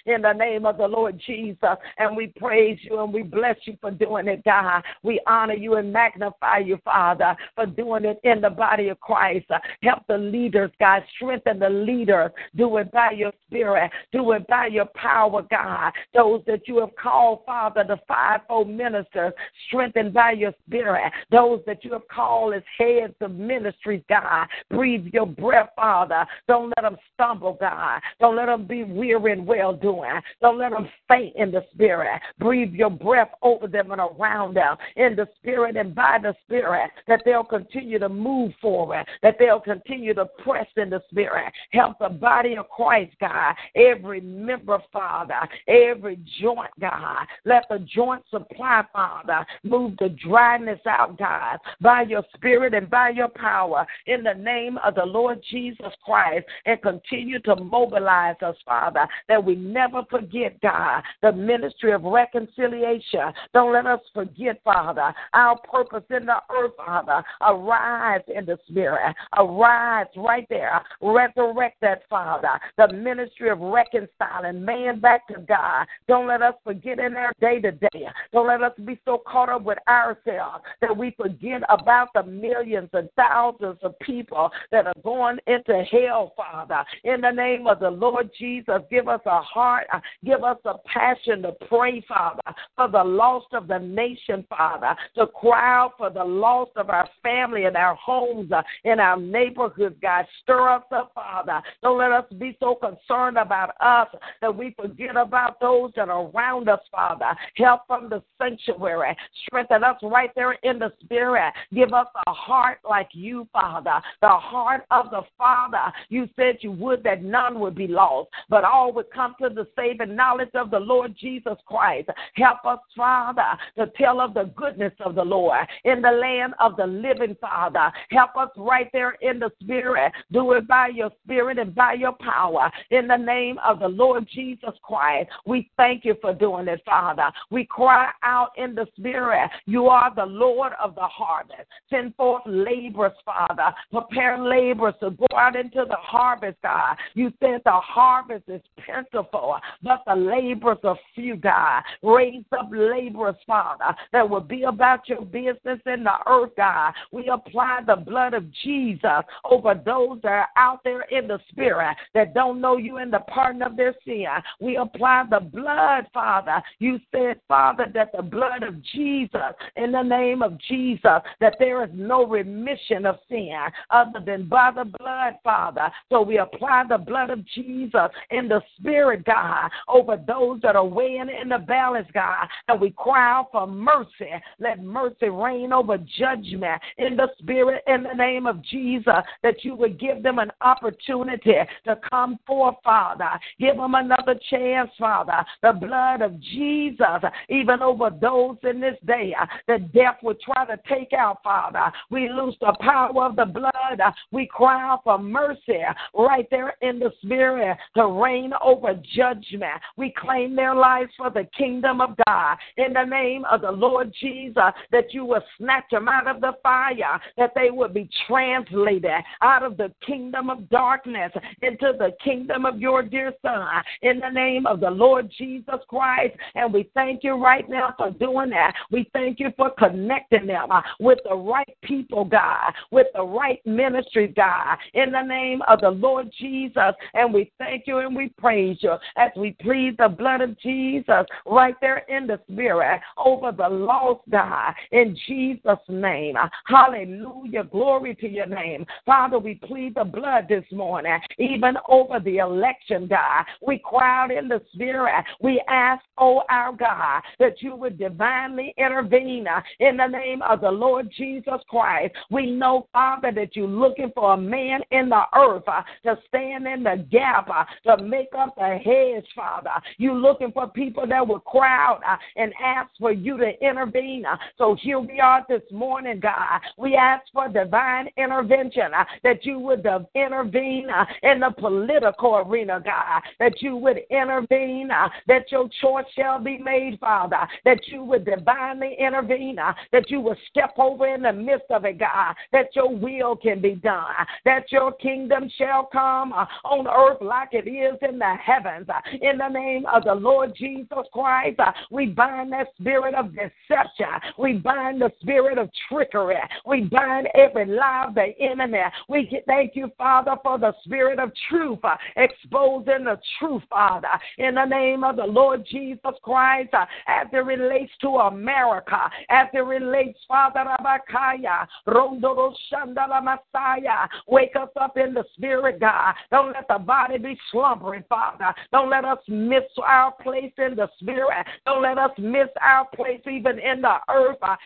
in the name of the Lord Jesus. And we praise you and we bless you for doing it, God. We honor you and magnify you, Father, for doing it in the body of Christ. Help the leaders, God. Strengthen the leaders. Do it by your spirit. Do it by your power, God. Those that you have called, Father, the fivefold ministers, strengthened by your spirit. Those that you have called as heads of ministries, God. Breathe your breath, Father. Don't let them stumble, God. Don't let them be weary and well doing. Don't let them faint in the spirit. Breathe your breath over them and around them in the spirit and by the spirit that they'll continue to move forward, that they'll continue to press in the spirit. Help the body of Christ, God. Every member, Father, every joint, God. Let the joint supply, Father, move the dryness out, God, by your spirit and by your power in the name of the Lord Jesus Christ and continue to mobilize us, Father, that we never forget, God, the ministry of reconciliation. Don't let us forget, Father, our purpose in the earth, Father. Arise in the spirit. Arise right there. Resurrect that, Father. The ministry of reconciling man back to God. Don't let us forget in our day to day. Don't let us be so caught up with ourselves that we forget about the millions and thousands of people that are going into hell, Father. In the name of the Lord Lord Jesus, give us a heart, uh, give us a passion to pray, Father, for the lost of the nation, Father, to cry out for the lost of our family and our homes, and our neighborhoods, God. Stir us up, Father. Don't let us be so concerned about us that we forget about those that are around us, Father. Help from the sanctuary. Strengthen us right there in the spirit. Give us a heart like you, Father, the heart of the Father. You said you would that none would be lost but all would come to the saving knowledge of the Lord Jesus Christ. Help us, Father, to tell of the goodness of the Lord in the land of the living, Father. Help us right there in the Spirit. Do it by your Spirit and by your power. In the name of the Lord Jesus Christ, we thank you for doing it, Father. We cry out in the Spirit. You are the Lord of the harvest. Send forth laborers, Father. Prepare laborers to go out into the harvest, God. You said the harvest is plentiful, but the laborers are few, God. Raise up laborers, Father, that will be about your business in the earth, God. We apply the blood of Jesus over those that are out there in the spirit that don't know you in the pardon of their sin. We apply the blood, Father. You said, Father, that the blood of Jesus, in the name of Jesus, that there is no remission of sin other than by the blood, Father. So we apply the blood of Jesus Jesus in the spirit, God, over those that are weighing in the balance, God. And we cry out for mercy. Let mercy reign over judgment in the spirit in the name of Jesus, that you would give them an opportunity to come forth, Father. Give them another chance, Father. The blood of Jesus, even over those in this day uh, that death would try to take out, Father. We lose the power of the blood. Uh, we cry out for mercy uh, right there in the spirit authority to reign over judgment. We claim their lives for the kingdom of God. In the name of the Lord Jesus, that you will snatch them out of the fire, that they will be translated out of the kingdom of darkness into the kingdom of your dear Son. In the name of the Lord Jesus Christ. And we thank you right now for doing that. We thank you for connecting them with the right people, God, with the right ministry, God. In the name of the Lord Jesus. And we thank you and we praise you as we plead the blood of Jesus right there in the spirit over the lost, God, in Jesus' name. Hallelujah. Glory to your name. Father, we plead the blood this morning, even over the election, God. We crowd in the spirit. We ask, oh our God, that you would divinely intervene in the name of the Lord Jesus Christ. We know, Father, that you're looking for a man in the earth to stand in the gap, uh, to make up the hedge, Father. You're looking for people that will crowd uh, and ask for you to intervene. Uh, so here we are this morning, God. We ask for divine intervention, that you would intervene in the political arena, God, that you would intervene, that your choice shall be made, Father, that you would divinely intervene, that you would step over in the midst of it, God, that your will can be done, that your kingdom shall come on earth like it is in the heavens. In the name of the Lord Jesus Christ, we bind that spirit of deception. We bind the spirit of trickery. We bind every lie of the enemy. We thank you, Father, for the spirit of truth, exposing the truth, Father, in the name of the Lord Jesus Christ, as it relates to America, as it relates, Father Rabakaya, Rondoro Shandala Messiah. Wake us up in the spirit, God. Don't let the body be slumbering, Father. Don't let us miss our place in the spirit. Don't let us miss our place even in the earth. Ah,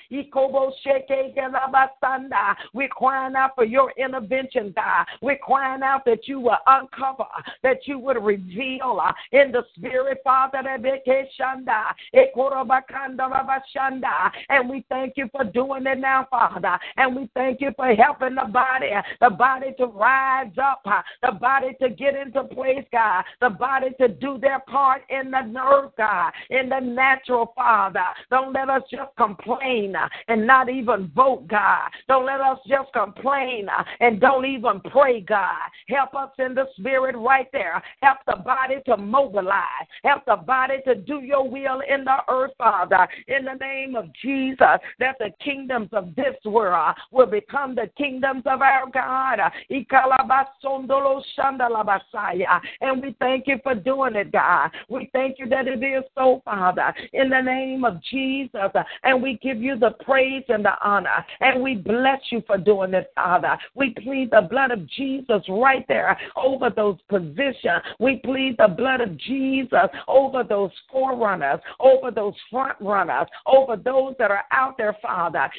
We're crying out for your intervention, God. We're crying out that you will uncover, that you would reveal uh, in the spirit, Father. Ah, and we thank you for doing it now, Father. And we thank you for helping the body, the body to rise up, the body to get into place, God, the body to do their part in the earth, God, in the natural, Father. Don't let us just complain uh, and not even vote, God. Don't let us just complain uh, and don't even pray, God. Help us in the spirit right there. Help the body to mobilize. Help the body to do your will in the earth, Father. In the name of Jesus, that the kingdoms of this world will become the kingdoms of our God. And we thank you for doing it, God. We thank you that it is so, Father, in the name of Jesus. And we give you the praise and the honor. And we bless you for doing it, Father. We plead the blood of Jesus right there over those positions. We plead the blood of Jesus over those forerunners, over those front runners, over those that are out there, Father.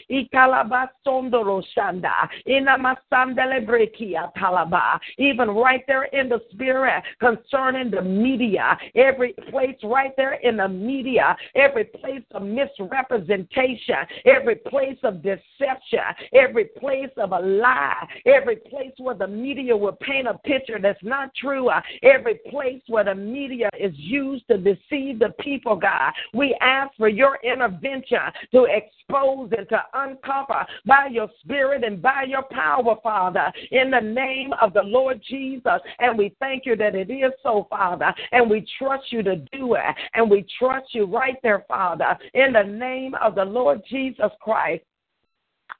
Even right there in the spirit concerning the media, every place right there in the media, every place of misrepresentation, every place of deception, every place of a lie, every place where the media will paint a picture that's not true, every place where the media is used to deceive the people, God. We ask for your intervention to expose and to uncover by your spirit and by your power, Father, in the name of the Lord Jesus. And we thank you that it is so, Father. And we trust you to do it. And we trust you right there, Father, in the name of the Lord Jesus Christ.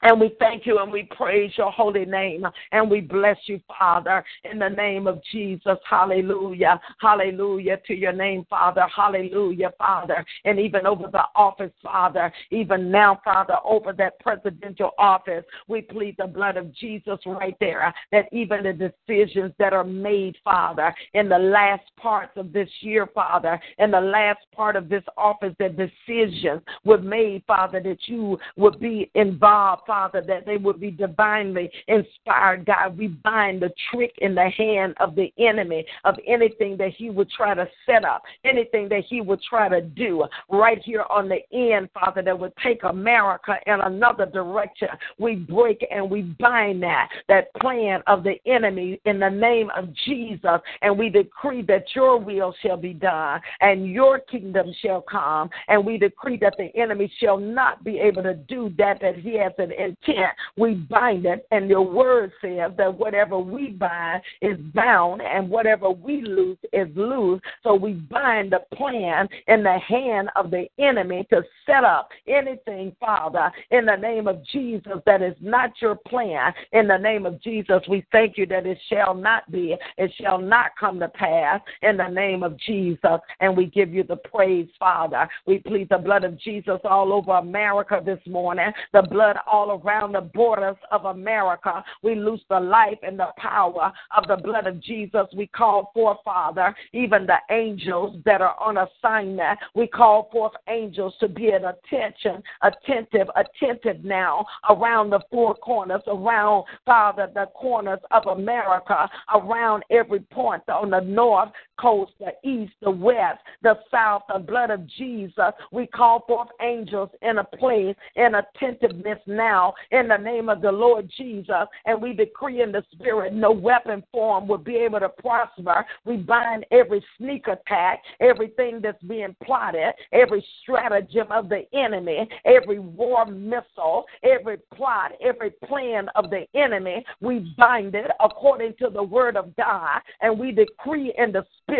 And we thank you and we praise your holy name. And we bless you, Father, in the name of Jesus. Hallelujah. Hallelujah to your name, Father. Hallelujah, Father. And even over the office, Father, even now, Father, over that presidential office, we plead the blood of Jesus right there. That even the decisions that are made, Father, in the last parts of this year, Father, in the last part of this office, the decisions were made, Father, that you would be involved, Father, that they would be divinely inspired, God. We bind the trick in the hand of the enemy of anything that he would try to set up, anything that he would try to do right here on the end, Father, that would take America in another direction. We break and we bind that, that plan of the enemy in the name of Jesus, and we decree that your will shall be done and your kingdom shall come, and we decree that the enemy shall not be able to do that that he has an intent. We bind it, and your word says that whatever we bind is bound, and whatever we loose is loose. So we bind the plan in the hand of the enemy to set up anything, Father, in the name of Jesus, that is not your plan. In the name of Jesus, we thank you that it shall not be, it shall not come to pass in the name of Jesus. And we give you the praise, Father. We plead the blood of Jesus all over America this morning, the blood all around the borders of America. We loose the life and the power of the blood of Jesus. We call for, Father, even the angels that are on assignment. We call forth angels to be at attention, attentive, attentive now around the four corners, around, Father, the corners of America, around every point on the north coast, the east, the west, the south, the blood of Jesus. We call forth angels in a place, in attentiveness now, in the name of the Lord Jesus. And we decree in the spirit no weapon form will be able to prosper. We bind every sneak attack, everything that's being plotted, every stratagem of the enemy, every war missile, every plot, every plan of the enemy. We bind it according to the word of God, and we decree in the spirit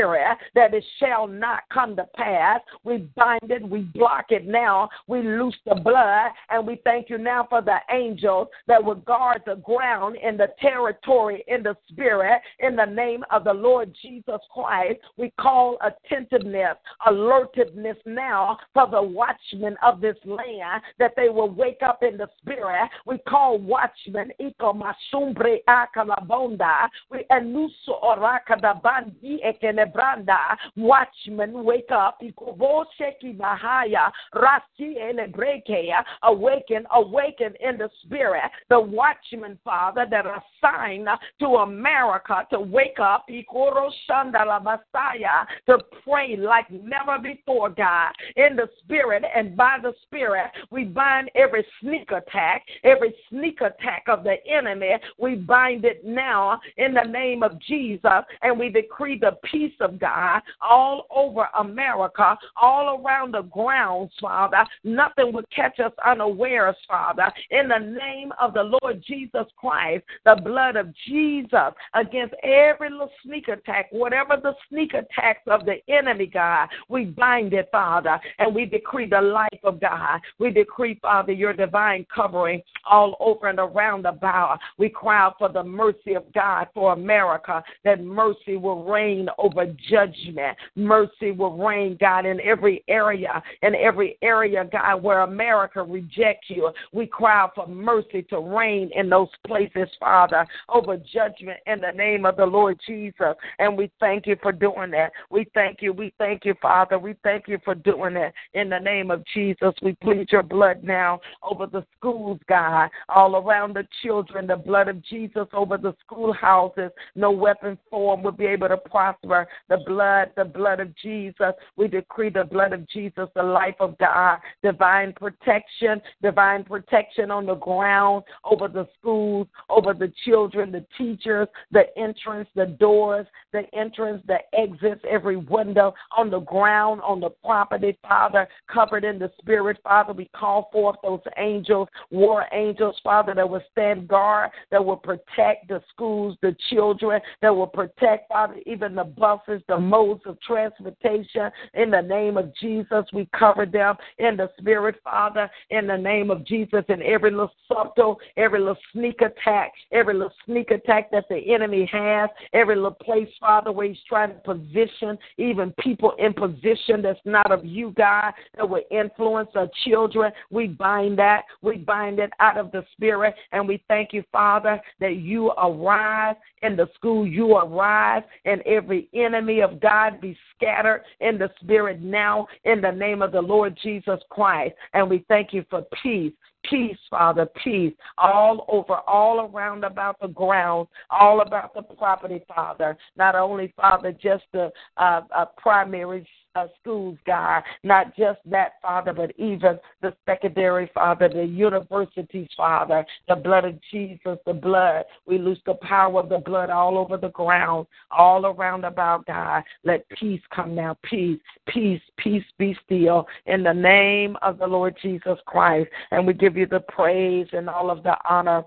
that it shall not come to pass. We bind it, we block it now, we loose the blood, and we thank you now for the angels that will guard the ground in the territory in the spirit in the name of the Lord Jesus Christ. We call attentiveness, alertiveness now for the watchmen of this land that they will wake up in the spirit. We call watchmen, Ekelebranda, watchmen wake up, Rasi Elebrekea, awaken, awaken in the spirit. The watchmen, Father, that are assigned to America to wake up, to pray like never before, God, in the spirit and by the spirit. We bind every sneak attack, every sneak attack of the enemy. We bind it now in the name of Jesus, and we decree the peace of God all over America, all around the grounds, Father. Nothing would catch us unawares, Father. In the name of the Lord Jesus Christ, the blood of Jesus against every little sneak attack, whatever the sneak attacks of the enemy, God, we bind it, Father, and we decree the life of God. We decree, Father, your divine covering all over and around the bow. We cry out for the mercy of God for America, that mercy will reign over judgment. Mercy will reign, God, in every area, in every area, God, where America rejects you. We cry for mercy to reign in those places, Father, over judgment in the name of the Lord Jesus. And we thank you for doing that. We thank you. We thank you, Father. We thank you for doing that in the name of Jesus. We plead your blood now over the schools, God, all around the children, the blood of Jesus over the schoolhouses. No weapon form will be able to prosper. The blood, the blood of Jesus. We decree the blood of Jesus, the life of God, divine protection, divine protection on the ground, over the schools, over the children, the teachers, the entrance, the doors, the entrance, the exits, every window on the ground, on the property, Father, covered in the spirit, Father. We call forth those angels, war angels, Father, that will stand guard, that will protect the schools, the children, that will protect, Father, even the the modes of transportation. In the name of Jesus, we cover them in the spirit, Father, in the name of Jesus, and every little subtle, every little sneak attack, every little sneak attack that the enemy has, every little place, Father, where he's trying to position even people in position that's not of you, God, that will influence our children. We bind that. We bind it out of the spirit. And we thank you, Father, that you arise in the school. You arise in every enemy of God be scattered in the spirit now in the name of the Lord Jesus Christ. And we thank you for peace peace, Father, peace all over, all around about the ground, all about the property, Father. Not only, Father, just the uh, uh, primary uh, schools, God. Not just that, Father, but even the secondary, Father, the universities, Father, the blood of Jesus, the blood. We lose the power of the blood all over the ground, all around about, God. Let peace come now. Peace, peace, peace be still in the name of the Lord Jesus Christ. And we give you the praise and all of the honor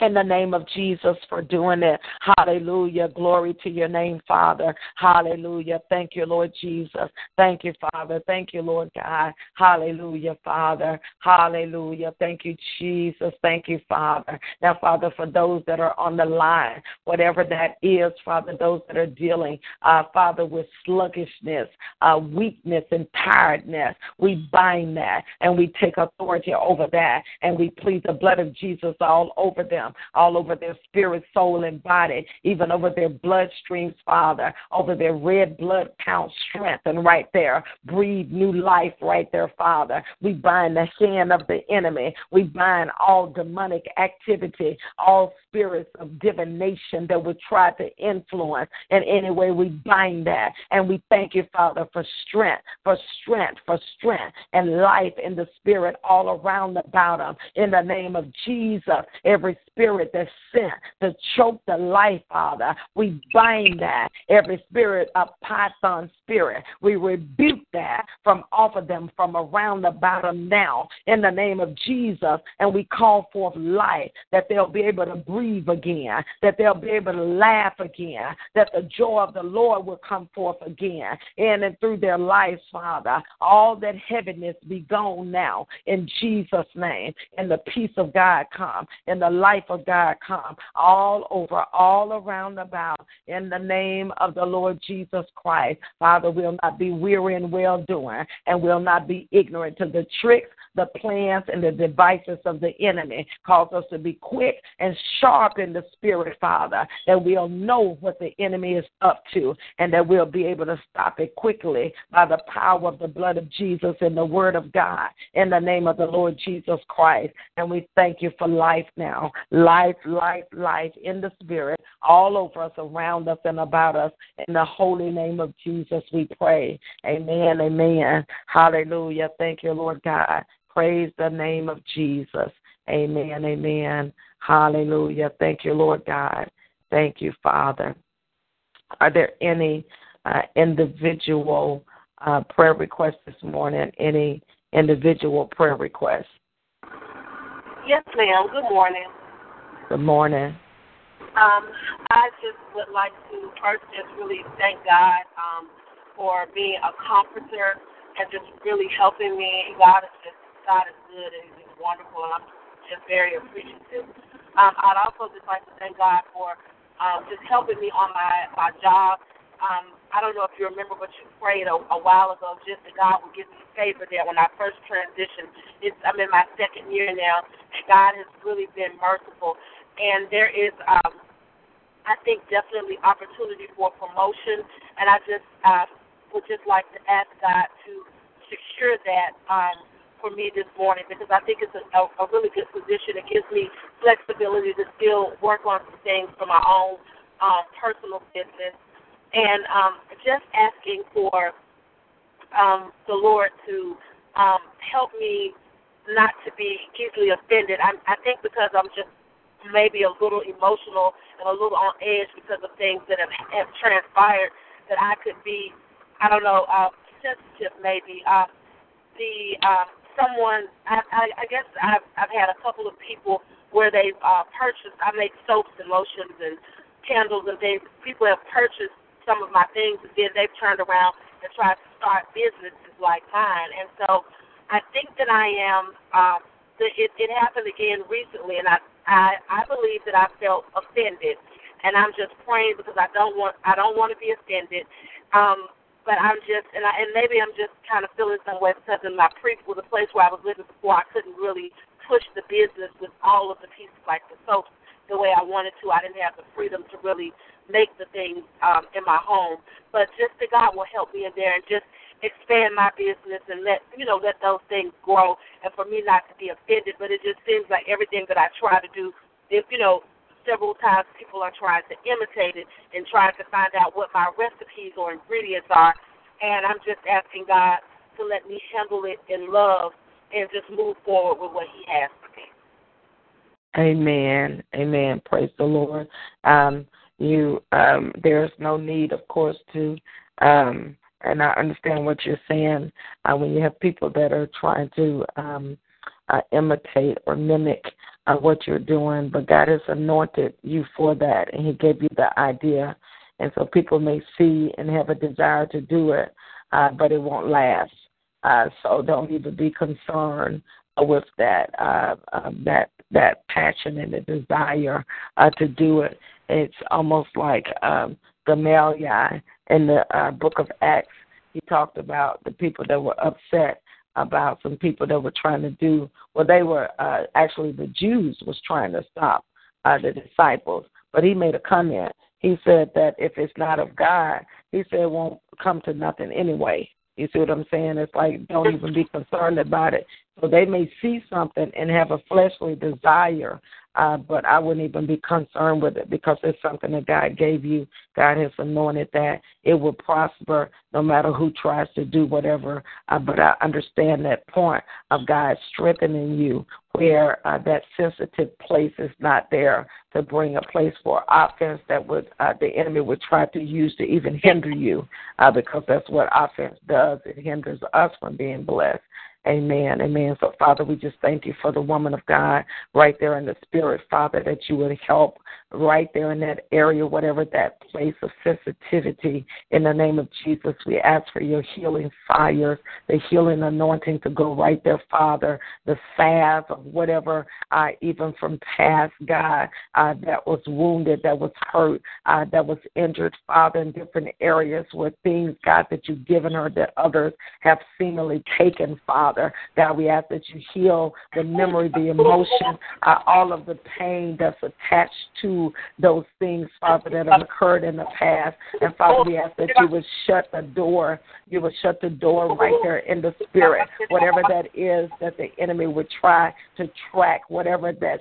in the name of Jesus for doing it. Hallelujah. Glory to your name, Father. Hallelujah. Thank you, Lord Jesus. Thank you, Father. Thank you, Lord God. Hallelujah, Father. Hallelujah. Thank you, Jesus. Thank you, Father. Now, Father, for those that are on the line, whatever that is, Father, those that are dealing, uh, Father, with sluggishness, uh, weakness, and tiredness, we bind that and we take authority over that and we plead the blood of Jesus all over them them, all over their spirit, soul, and body, even over their bloodstreams, Father, over their red blood count strength. And right there, breathe new life right there, Father. We bind the hand of the enemy. We bind all demonic activity, all spirits of divination that would try to influence in any way. We bind that. And we thank you, Father, for strength, for strength, for strength, and life in the spirit all around about them. In the name of Jesus, every spirit that's sent to choke the life, Father. We bind that. Every spirit of python spirit, we rebuke that from off of them, from around about them now, in the name of Jesus. And we call forth life, that they'll be able to breathe again, that they'll be able to laugh again, that the joy of the Lord will come forth again in and through their lives, Father. All that heaviness be gone now in Jesus' name, and the peace of God come, and the life of God come all over, all around about in the name of the Lord Jesus Christ. Father, we'll not be weary in well doing, and we'll not be ignorant to the tricks the plans and the devices of the enemy. Cause us to be quick and sharp in the spirit, Father, that we'll know what the enemy is up to and that we'll be able to stop it quickly by the power of the blood of Jesus and the word of God in the name of the Lord Jesus Christ. And we thank you for life now. Life, life, life in the spirit, all over us, around us, and about us. In the holy name of Jesus, we pray. Amen. Amen. Hallelujah. Thank you, Lord God. Praise the name of Jesus. Amen. Amen. Hallelujah. Thank you, Lord God. Thank you, Father. Are there any uh, individual uh, prayer requests this morning? Any individual prayer requests? Yes, ma'am. Good morning. Good morning. Um, I just would like to first just really thank God um, for being a comforter and just really helping me. God is just God is good and He's wonderful, and I'm just very appreciative. Um, I'd also just like to thank God for um, just helping me on my my job. Um, I don't know if you remember, but you prayed a, a while ago just that God would give me favor there when I first transitioned. It's, I'm in my second year now, and God has really been merciful. And there is, um, I think, definitely opportunity for promotion. And I just uh, would just like to ask God to secure that. Um, for me this morning because I think it's a, a, a really good position. It gives me flexibility to still work on some things for my own um, personal business, and um, just asking for um, the Lord to um, help me not to be easily offended. I, I think because I'm just maybe a little emotional and a little on edge because of things that have, have transpired that I could be, I don't know, uh, sensitive maybe. Uh, the um, someone, I, I, I guess I've, I've had a couple of people where they've uh, purchased. I make soaps and lotions and candles, and they people have purchased some of my things, and then they've turned around and tried to start businesses like mine. And so, I think that I am. Uh, it, it happened again recently, and I, I I believe that I felt offended, and I'm just praying because I don't want I don't want to be offended. Um, but I'm just, and I, and maybe I'm just kind of feeling some way because in my pre, the place where I was living before, I couldn't really push the business with all of the pieces like the soaps the way I wanted to. I didn't have the freedom to really make the things um, in my home. But just that God will help me in there and just expand my business and let you know let those things grow and for me not to be offended but it just seems like everything that I try to do if you know several times people are trying to imitate it and trying to find out what my recipes or ingredients are and I'm just asking God to let me handle it in love and just move forward with what he has for me. Amen. Amen. Praise the Lord. Um, you um, there's no need of course to um and I understand what you're saying uh, when you have people that are trying to um, uh, imitate or mimic uh, what you're doing, but God has anointed you for that, and He gave you the idea. And so people may see and have a desire to do it, uh, but it won't last. Uh, so don't even be concerned with that uh, uh, that that passion and the desire uh, to do it. It's almost like um, Gamaliel in the uh, book of Acts, he talked about the people that were upset about some people that were trying to do well they were uh actually the Jews was trying to stop uh the disciples. But he made a comment. He said that if it's not of God he said it won't come to nothing anyway. You see what I'm saying? It's like don't even be concerned about it. So they may see something and have a fleshly desire uh, but I wouldn't even be concerned with it because it's something that God gave you. God has anointed that. It will prosper no matter who tries to do whatever. Uh, but I understand that point of God strengthening you where uh, that sensitive place is not there to bring a place for offense that would uh, the enemy would try to use to even hinder you uh, because that's what offense does. It hinders us from being blessed. Amen. Amen. So, Father, we just thank you for the woman of God right there in the spirit, Father, that you would help right there in that area, whatever that place of sensitivity. In the name of Jesus, we ask for your healing fire, the healing anointing to go right there, Father, the salve of whatever, uh, even from past, God, uh, that was wounded, that was hurt, uh, that was injured, Father, in different areas where things, God, that you've given her that others have seemingly taken, Father. Father. God, we ask that you heal the memory, the emotion, uh, all of the pain that's attached to those things, Father, that have occurred in the past. And Father, we ask that you would shut the door. You would shut the door right there in the spirit, whatever that is that the enemy would try to track, whatever that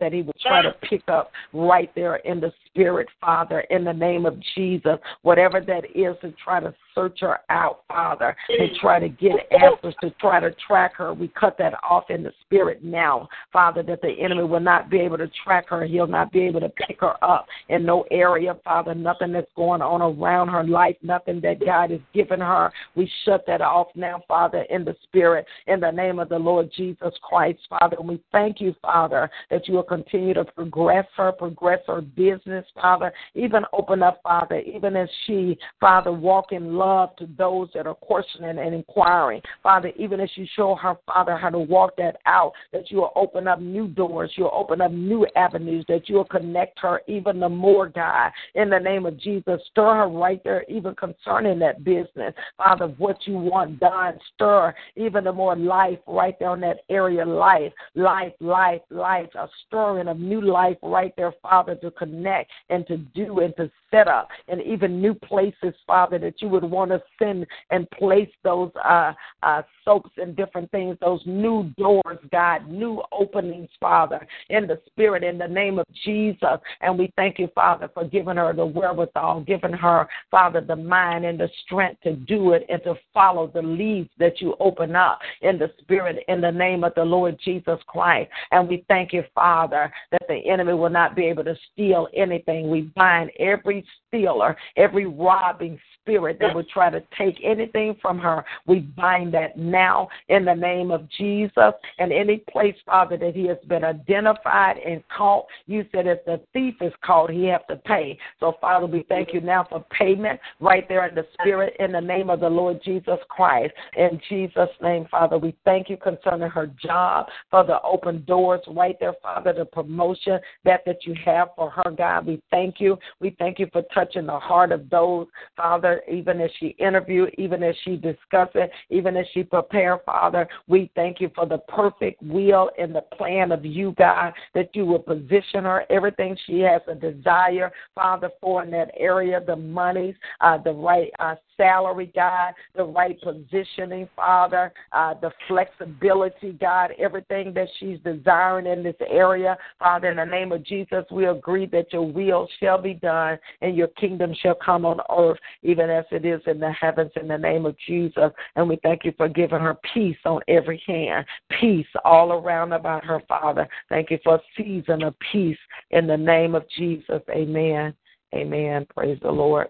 that he would try to pick up right there in the spirit, Father, in the name of Jesus. Whatever that is to try to search her out, Father, and try to get answers to try to track her. We cut that off in the spirit now, Father, that the enemy will not be able to track her. He'll not be able to pick her up in no area, Father, nothing that's going on around her life, nothing that God has given her. We shut that off now, Father, in the spirit, in the name of the Lord Jesus Christ, Father. And we thank you, Father, that you will continue to progress her, progress her business, Father. Even open up, Father, even as she, Father, walk in love to those that are questioning and inquiring. Father, even as you show her, Father, how to walk that out, that you will open up new doors, you'll open up new avenues, that you will connect her even the more, God. In the name of Jesus, stir her right there, even concerning that business. Father, what you want done, stir even the more life right there in that area. Life, life, life, life, a stirring of new life right there, Father, to connect and to do and to set up and even new places, Father, that you would want to send and place those uh, uh, soaps and different things, those new doors, God, new openings, Father, in the Spirit, in the name of Jesus. And we thank you, Father, for giving her the wherewithal, giving her, Father, the mind and the strength to do it and to follow the leads that you open up in the Spirit, in the name of the Lord Jesus Christ. And we thank you, Father, that the enemy will not be able to steal anything. We bind every stealer, every robbing spirit that would try to take anything from her. We bind that now in the name of Jesus. And any place, Father, that he has been identified and caught, you said if the thief is caught, he have to pay. So, Father, we thank you now for payment right there in the spirit in the name of the Lord Jesus Christ. In Jesus' name, Father, we thank you concerning her job, for the open doors right there, Father, the promotion that that you have for her, God. We thank you. We thank you for touching the heart of those, Father, even as she interviewed, even as she discussed it, even as she prepared, Father. We thank you for the perfect will and the plan of you, God, that you will position her, everything she has a desire, Father, for in that area, the monies, uh, the right uh, salary, God, the right positioning, Father, uh, the flexibility, God, everything that she's desiring in this area. Father, in the name of Jesus, we agree that your will shall be done and your kingdom shall come on earth, even as it is in the heavens, in the name of Jesus. And we thank you for giving her peace on every hand, peace all around about her, Father. Thank you for a season of peace in the name of Jesus. Amen. Amen. Praise the Lord.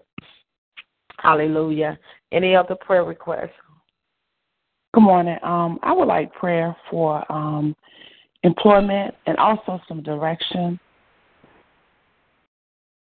Hallelujah. Any other prayer requests? Good morning. Um, I would like prayer for um, employment and also some direction.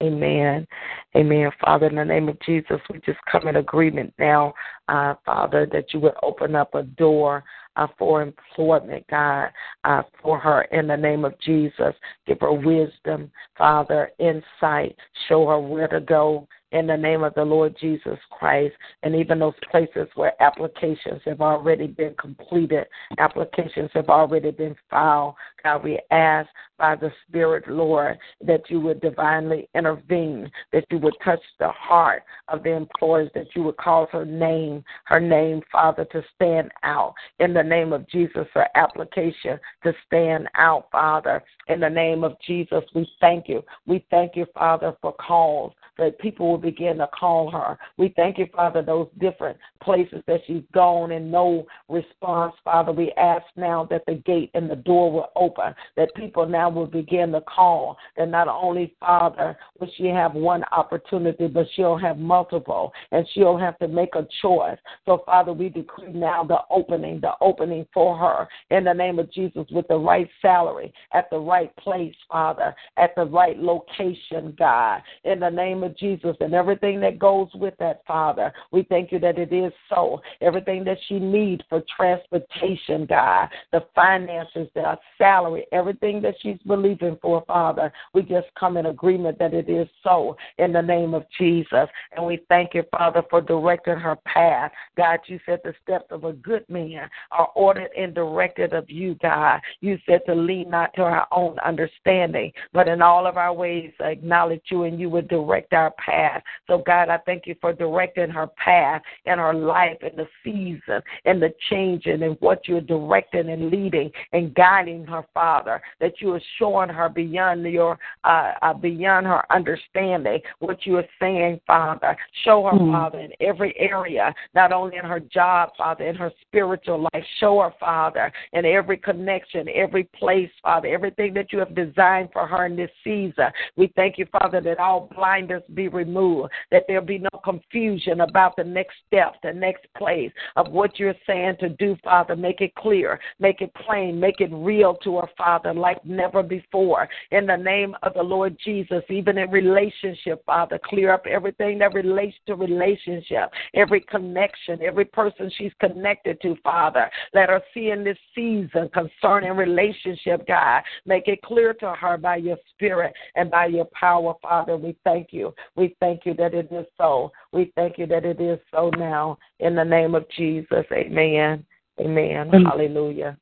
Amen. Amen. Father, in the name of Jesus, we just come in agreement now, uh, Father, that you would open up a door uh, for employment, God, uh, for her in the name of Jesus. Give her wisdom, Father, insight. Show her where to go in the name of the Lord Jesus Christ. And even those places where applications have already been completed, applications have already been filed. God, we ask by the Spirit, Lord, that you would divinely intervene, that you would touch the heart of the employers, that you would cause her name, her name, Father, to stand out. In the name of Jesus, her application to stand out, Father. In the name of Jesus, we thank you. We thank you, Father, for calls that people will begin to call her. We thank you, Father, those different places that she's gone and no response, Father. We ask now that the gate and the door will open, that people now will begin to call, that not only, Father, will she have one opportunity, but she'll have multiple, and she'll have to make a choice. So, Father, we decree now the opening, the opening for her in the name of Jesus with the right salary, at the right place, Father, at the right location, God, in the name of Jesus, and everything that goes with that, Father. We thank you that it is so. Everything that she needs for transportation, God, the finances, the salary, everything that she's believing for, Father, we just come in agreement that it is so in the name of Jesus. And we thank you, Father, for directing her path. God, you said the steps of a good man are ordered and directed of you, God. You said to lean not to our own understanding, but in all of our ways acknowledge you and you would direct our path. So, God, I thank you for directing her path and her life and the season and the changing and what you're directing and leading and guiding her, Father, that you are showing her beyond your uh, uh, beyond her understanding what you are saying, Father. Show her, mm. Father, in every area, not only in her job, Father, in her spiritual life. Show her, Father, in every connection, every place, Father, everything that you have designed for her in this season. We thank you, Father, that all blinders be removed, that there be no confusion about the next step, the next place of what you're saying to do, Father. Make it clear, make it plain, make it real to her, Father, like never before. In the name of the Lord Jesus, even in relationship, Father, clear up everything that relates to relationship, every connection, every person she's connected to, Father. Let her see in this season concerning relationship, God. Make it clear to her by your spirit and by your power, Father. We thank you. We thank you that it is so. We thank you that it is so now. In the name of Jesus. Amen. Amen. Amen. Hallelujah.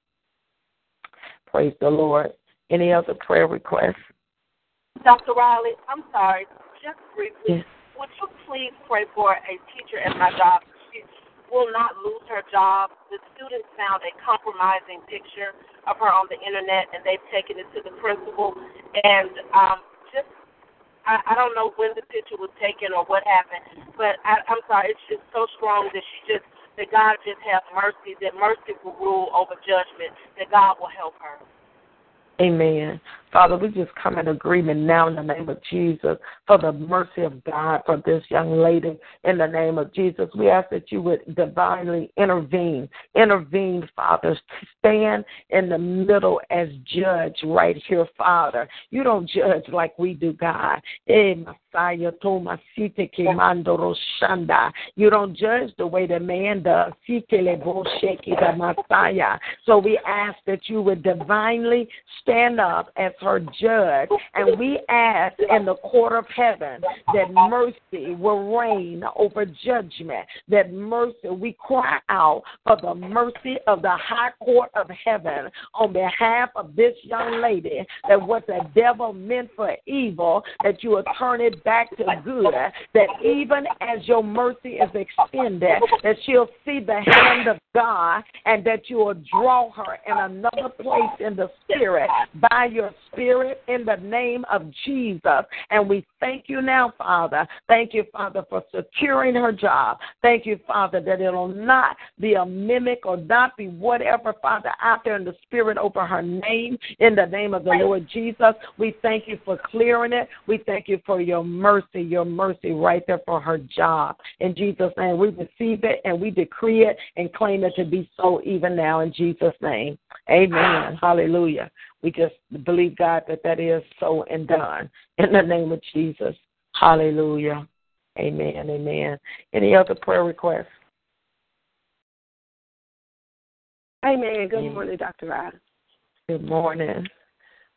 Praise the Lord. Any other prayer requests? Dr. Riley, I'm sorry, just briefly, yes. would you please pray for a teacher at my job? She will not lose her job. The students found a compromising picture of her on the internet, and they've taken it to the principal. And um, just, I, I don't know when the picture was taken or what happened, but I, I'm sorry, it's just so strong that she just, that God just have mercy, that mercy will rule over judgment, that God will help her. Amen. Father, we just come in agreement now in the name of Jesus for the mercy of God for this young lady in the name of Jesus. We ask that you would divinely intervene. Intervene, Father. To stand in the middle as judge right here, Father. You don't judge like we do, God. Eh, you don't judge the way the man does. So we ask that you would divinely stand up as her judge. And we ask in the court of heaven that mercy will reign over judgment, that mercy, we cry out for the mercy of the high court of heaven on behalf of this young lady, that what the devil meant for evil, that you will turn it back to good, that even as your mercy is extended, that she'll see the hand of God and that you will draw her in another place in the spirit by your spirit in the name of Jesus. And we thank you now, Father. Thank you, Father, for securing her job. Thank you, Father, that it'll not be a mimic or not be whatever, Father, out there in the spirit over her name in the name of the Lord Jesus. We thank you for clearing it. We thank you for your mercy, your mercy right there for her job. In Jesus' name, we receive it and we decree it and claim it to be so even now in Jesus' name. Amen. Hallelujah. We just believe, God, that that is so and done in the name of Jesus. Hallelujah. Amen. Amen. Any other prayer requests? Amen. Good morning, Dr. Riley. Good morning.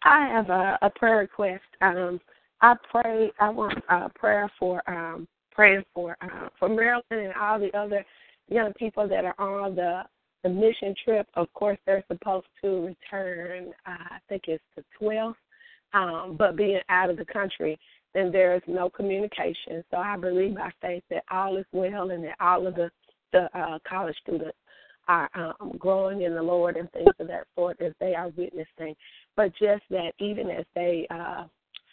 I have a, a prayer request. Um, I pray. I want a prayer for um, praying for uh, for Marilyn and all the other young people that are on the the mission trip. Of course, they're supposed to return. Uh, I think it's the 12th, um, but being out of the country, then there is no communication. So I believe by faith that all is well and that all of the the uh, college students are um, growing in the Lord and things of that sort as they are witnessing. But just that even as they uh,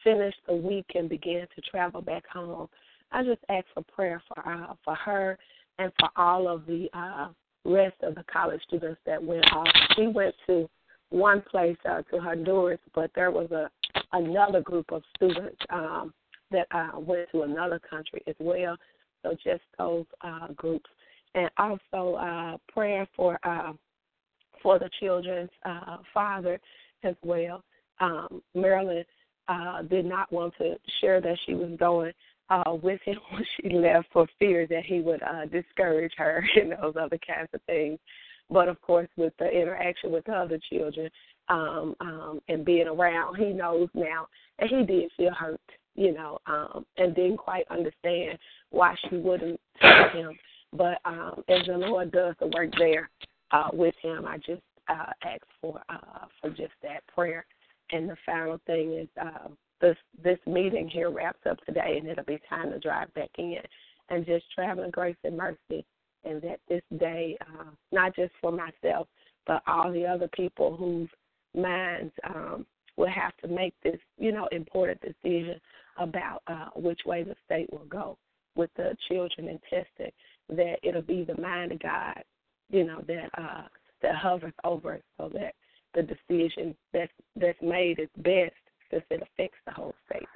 finish the week and begin to travel back home, I just ask for prayer for uh, for her and for all of the uh, rest of the college students that went off. She went to one place uh, to Honduras, but there was a another group of students um, that uh, went to another country as well. So just those uh, groups, and also uh, prayer for uh, for the children's uh, father as well. Um, Marilyn uh, did not want to share that she was going uh, with him *laughs* when she left for fear that he would uh, discourage her *laughs* and those other kinds of things. But of course, with the interaction with the other children um, um, and being around, he knows now, and he did feel hurt, you know, um, and didn't quite understand why she wouldn't tell him. But um, as the Lord does the work there uh, with him, I just uh, ask for uh, for just that prayer. And the final thing is uh, this this meeting here wraps up today, and it'll be time to drive back in and just traveling grace and mercy, and that this day, uh, not just for myself, but all the other people whose minds um, will have to make this, you know, important decision about uh, which way the state will go with the children and testing. That it'll be the mind of God, you know, that uh, that hovers over it, so that the decision that's that's made is best because it affects the whole state.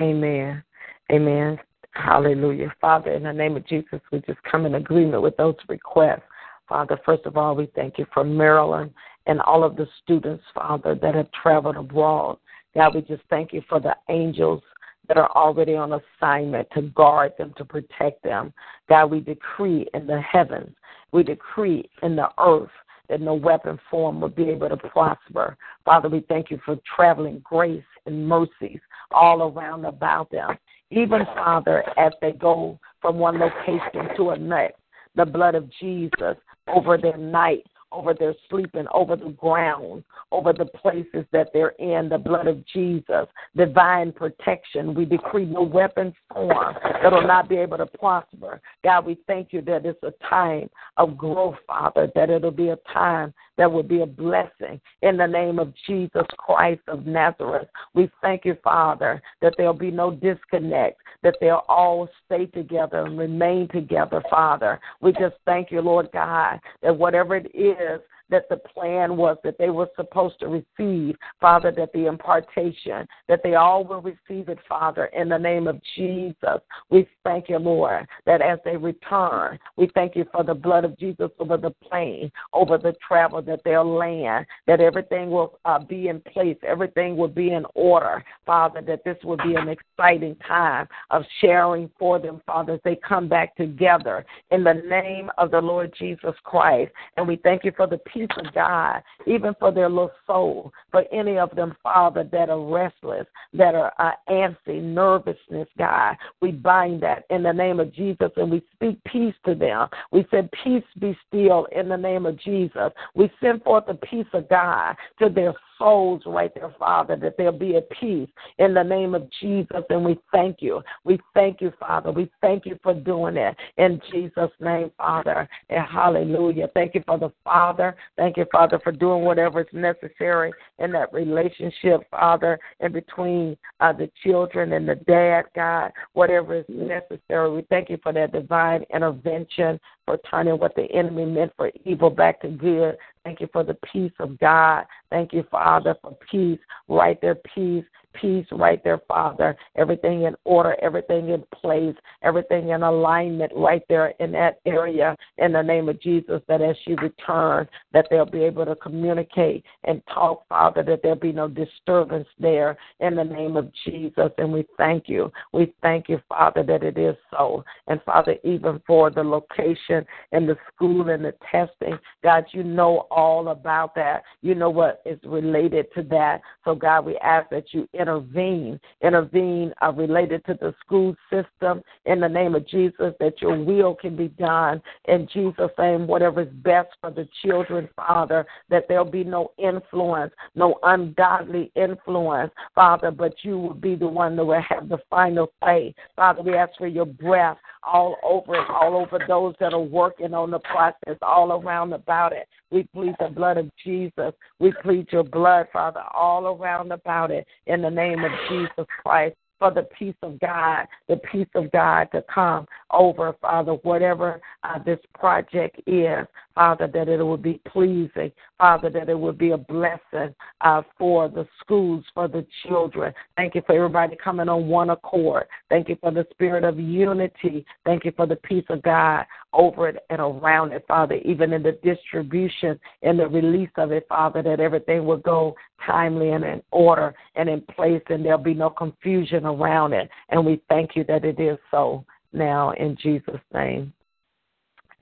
Amen. Amen. Hallelujah. Father, in the name of Jesus, we just come in agreement with those requests. Father, first of all, we thank you for Marilyn and all of the students, Father, that have traveled abroad. God, we just thank you for the angels that are already on assignment to guard them, to protect them. God, we decree in the heavens, we decree in the earth that no weapon form will be able to prosper. Father, we thank you for traveling grace and mercies all around about them. Even, Father, as they go from one location to another, the blood of Jesus over their night, over their sleeping, over the ground, over the places that they're in, the blood of Jesus, divine protection. We decree no weapons form that will not be able to prosper. God, we thank you that it's a time of growth, Father, that it'll be a time that will be a blessing in the name of Jesus Christ of Nazareth. We thank you, Father, that there'll be no disconnect, that they'll all stay together and remain together, Father. We just thank you, Lord God, that whatever it is, is that the plan was that they were supposed to receive, Father, that the impartation, that they all will receive it, Father, in the name of Jesus. We thank you, Lord, that as they return, we thank you for the blood of Jesus over the plane, over the travel that they'll land, that everything will uh, be in place, everything will be in order, Father, that this will be an exciting time of sharing for them, Father, as they come back together in the name of the Lord Jesus Christ. And we thank you for the peace of God, even for their little soul, for any of them, Father, that are restless, that are uh, antsy, nervousness, God. We bind that in the name of Jesus and we speak peace to them. We said, Peace be still in the name of Jesus. We send forth the peace of God to their souls right there, Father, that there'll be a peace in the name of Jesus. And we thank you. We thank you, Father. We thank you for doing it in Jesus' name, Father. And hallelujah. Thank you for the Father. Thank you, Father, for doing whatever is necessary in that relationship, Father, in between uh, the children and the dad, God, whatever is necessary. We thank you for that divine intervention, for turning what the enemy meant for evil back to good. Thank you for the peace of God. Thank you, Father, for peace, right there, peace peace right there, Father. Everything in order, everything in place, everything in alignment right there in that area in the name of Jesus, that as she returns, that they'll be able to communicate and talk, Father, that there'll be no disturbance there in the name of Jesus. And we thank you. We thank you, Father, that it is so. And Father, even for the location and the school and the testing, God, you know all about that. You know what is related to that. So, God, we ask that you intervene, intervene uh, related to the school system in the name of Jesus, that your will can be done in Jesus' name, whatever is best for the children, Father, that there'll be no influence, no ungodly influence, Father, but you will be the one that will have the final say. Father, we ask for your breath all over it, all over those that are working on the process, all around about it. We plead the blood of Jesus. We plead your blood, Father, all around about it in the name of Jesus Christ for the peace of God, the peace of God to come over, Father, whatever uh, this project is, Father, that it will be pleasing, Father, that it will be a blessing uh, for the schools, for the children. Thank you for everybody coming on one accord. Thank you for the spirit of unity. Thank you for the peace of God over it and around it, Father, even in the distribution and the release of it, Father, that everything will go timely and in order and in place and there'll be no confusion around it. And we thank you that it is so now in Jesus' name.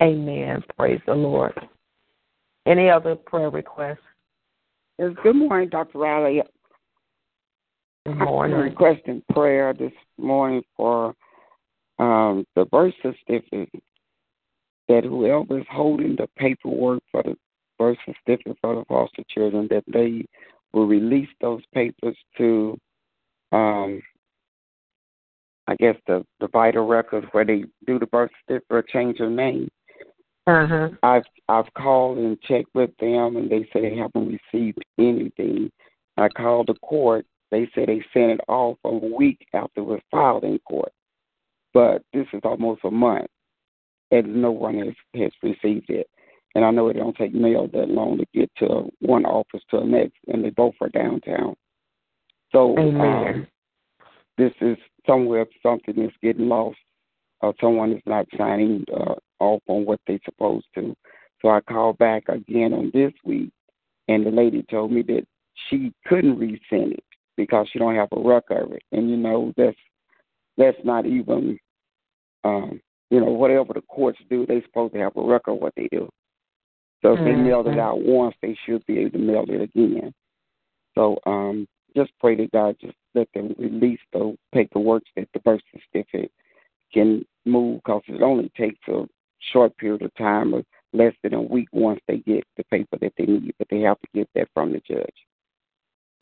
Amen. Praise the Lord. Any other prayer requests? Yes, good morning, Dr. Riley. Good morning. I'm requesting prayer this morning for um, the birth certificate that whoever is holding the paperwork for the birth certificate for the foster children, that they will release those papers to, um, I guess the the vital records where they do the birth certificate or change of name. Uh-huh. I've I've called and checked with them, and they say they haven't received anything. I called the court. They say they sent it off a week after it was filed in court, but this is almost a month, and no one has has received it. And I know it don't take mail that long to get to one office to the next, and they both are downtown. So um, this is somewhere something is getting lost, or someone is not signing uh, off on what they're supposed to. So I called back again on this week, and the lady told me that she couldn't resend it because she don't have a record of it. And you know that's that's not even um, you know whatever the courts do, they're supposed to have a record of what they do. So if they Mm-hmm. mailed it out once, they should be able to mail it again. So um, just pray that God just let them release the paperwork that the birth certificate can move because it only takes a short period of time or less than a week once they get the paper that they need, but they have to get that from the judge.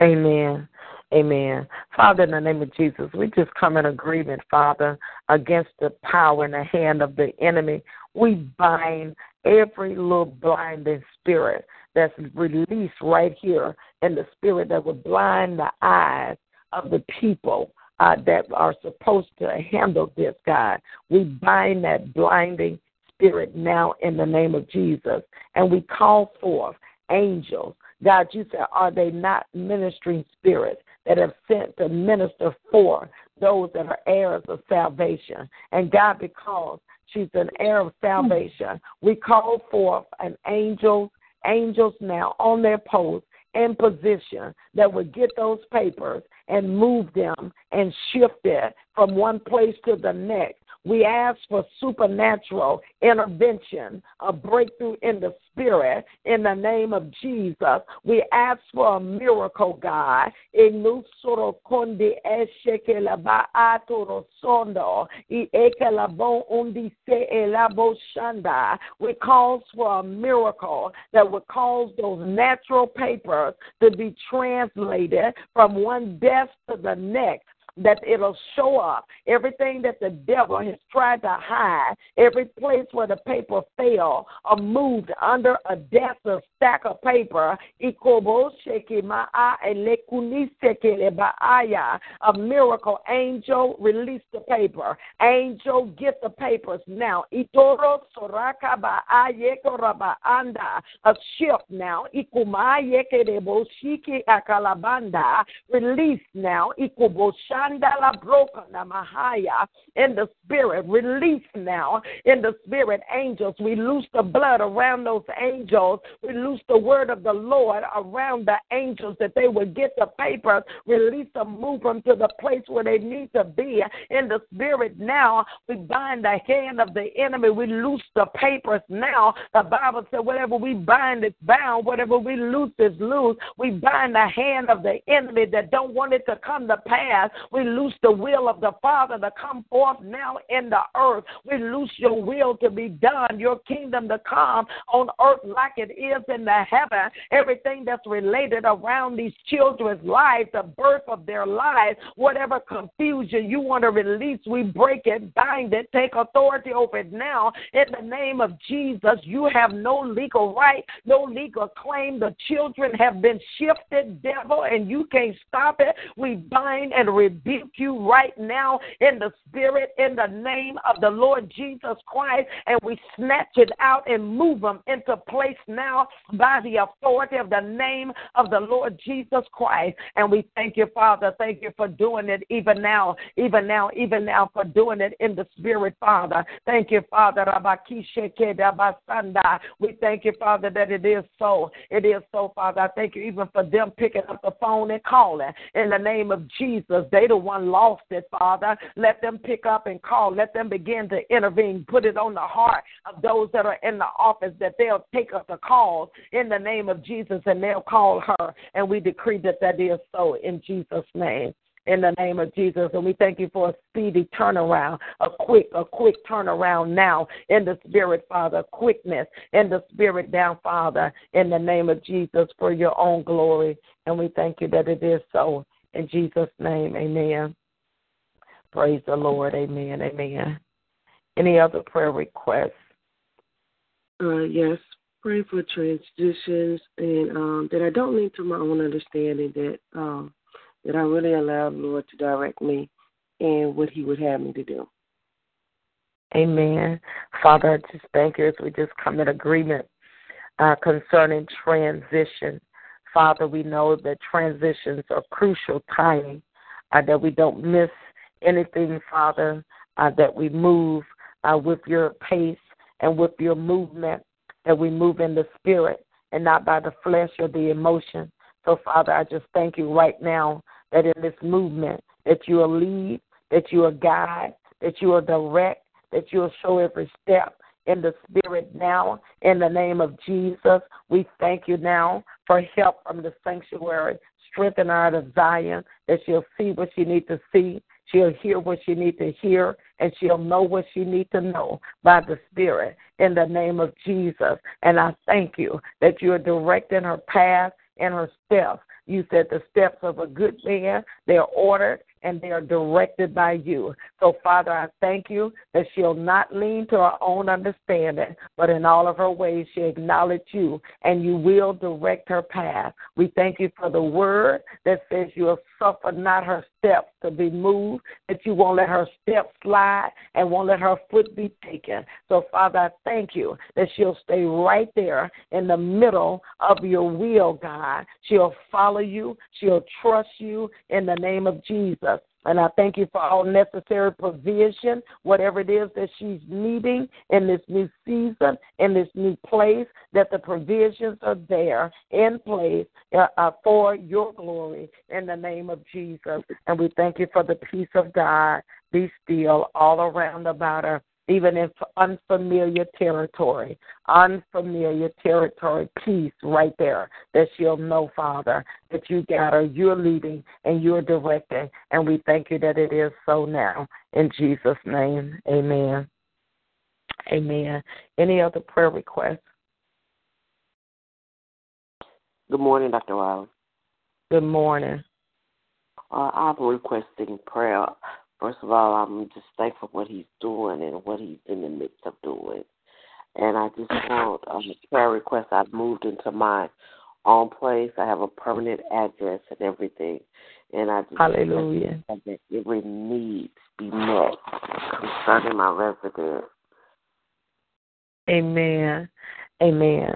Amen. Amen. Father, in the name of Jesus, we just come in agreement, Father, against the power and the hand of the enemy. We bind every little blinding spirit that's released right here in the spirit that would blind the eyes of the people uh, that are supposed to handle this, God. We bind that blinding spirit now in the name of Jesus. And we call forth angels. God, you said, are they not ministering spirits that have sent to minister for those that are heirs of salvation? And God, because she's an heir of salvation, we call forth an angel, angels now on their post in position that would get those papers and move them and shift it from one place to the next we ask for supernatural intervention, a breakthrough in the spirit in the name of Jesus. We ask for a miracle, God. We call for a miracle that would cause those natural papers to be translated from one desk to the next that it'll show up. Everything that the devil has tried to hide, every place where the paper fell or moved under a or stack of paper, a miracle angel release the paper. Angel get the papers now. A shift now. Release now in the spirit. Release now in the spirit. Angels, we loose the blood around those angels. We loose the word of the Lord around the angels that they would get the papers, release them, move them to the place where they need to be. In the spirit now, we bind the hand of the enemy. We loose the papers now. The Bible said, whatever we bind is bound, whatever we loose is loose. We bind the hand of the enemy that don't want it to come to pass. We loose the will of the Father to come forth now in the earth. We loose your will to be done, your kingdom to come on earth like it is in the heaven. Everything that's related around these children's lives, the birth of their lives, whatever confusion you want to release, we break it, bind it, take authority over it now. In the name of Jesus, you have no legal right, no legal claim. The children have been shifted, devil, and you can't stop it. We bind and rebuke rebuke you right now in the spirit, in the name of the Lord Jesus Christ, and we snatch it out and move them into place now by the authority of the name of the Lord Jesus Christ. And we thank you, Father. Thank you for doing it even now, even now, even now, for doing it in the spirit, Father. Thank you, Father. We thank you, Father, that it is so. It is so, Father. I thank you even for them picking up the phone and calling in the name of Jesus. They the one lost it, Father. Let them pick up and call. Let them begin to intervene. Put it on the heart of those that are in the office that they'll take up the calls in the name of Jesus and they'll call her. And we decree that that is so in Jesus' name in the name of Jesus. And we thank you for a speedy turnaround, a quick, a quick turnaround now in the spirit, Father, quickness in the spirit down, Father, in the name of Jesus for your own glory. And we thank you that it is so in Jesus' name, amen. Praise the Lord. Amen. Amen. Any other prayer requests? Uh, yes. Pray for transitions and um, that I don't lean to my own understanding, that um, that I really allow the Lord to direct me in what He would have me to do. Amen. Father, I just thank you as we just come in agreement uh, concerning transition. Father, we know that transitions are crucial timing, uh, that we don't miss anything, Father, uh, that we move uh, with your pace and with your movement, that we move in the spirit and not by the flesh or the emotion. So, Father, I just thank you right now that in this movement, that you will lead, that you will guide, that you will direct, that you will show every step, in the spirit now. In the name of Jesus, we thank you now for help from the sanctuary. Strengthen of Zion that she'll see what she needs to see. She'll hear what she needs to hear, and she'll know what she needs to know by the Spirit in the name of Jesus. And I thank you that you are directing her path and her steps. You said the steps of a good man, they're ordered and they are directed by you. So, Father, I thank you that she'll not lean to her own understanding, but in all of her ways she acknowledge you, and you will direct her path. We thank you for the word that says you will suffer not her steps to be moved, that you won't let her steps slide and won't let her foot be taken. So, Father, I thank you that she'll stay right there in the middle of your will, God. She'll follow you, she'll trust you in the name of Jesus. And I thank you for all necessary provision, whatever it is that she's needing in this new season, in this new place, that the provisions are there in place uh, uh, for your glory in the name of Jesus. And we thank you for the peace of God. Be still all around about her even in unfamiliar territory, unfamiliar territory, peace right there that she'll know, Father, that you got her, you're leading and you're directing. And we thank you that it is so now. In Jesus' name, amen. Amen. Any other prayer requests? Good morning, Dr. Riley. Good morning. Uh, I'm requesting prayer First of all, I'm just thankful for what he's doing and what he's in the midst of doing. And I just want um, a prayer request. I've moved into my own place. I have a permanent address and everything. And I just Hallelujah. that every need be met concerning my residence. Amen. Amen.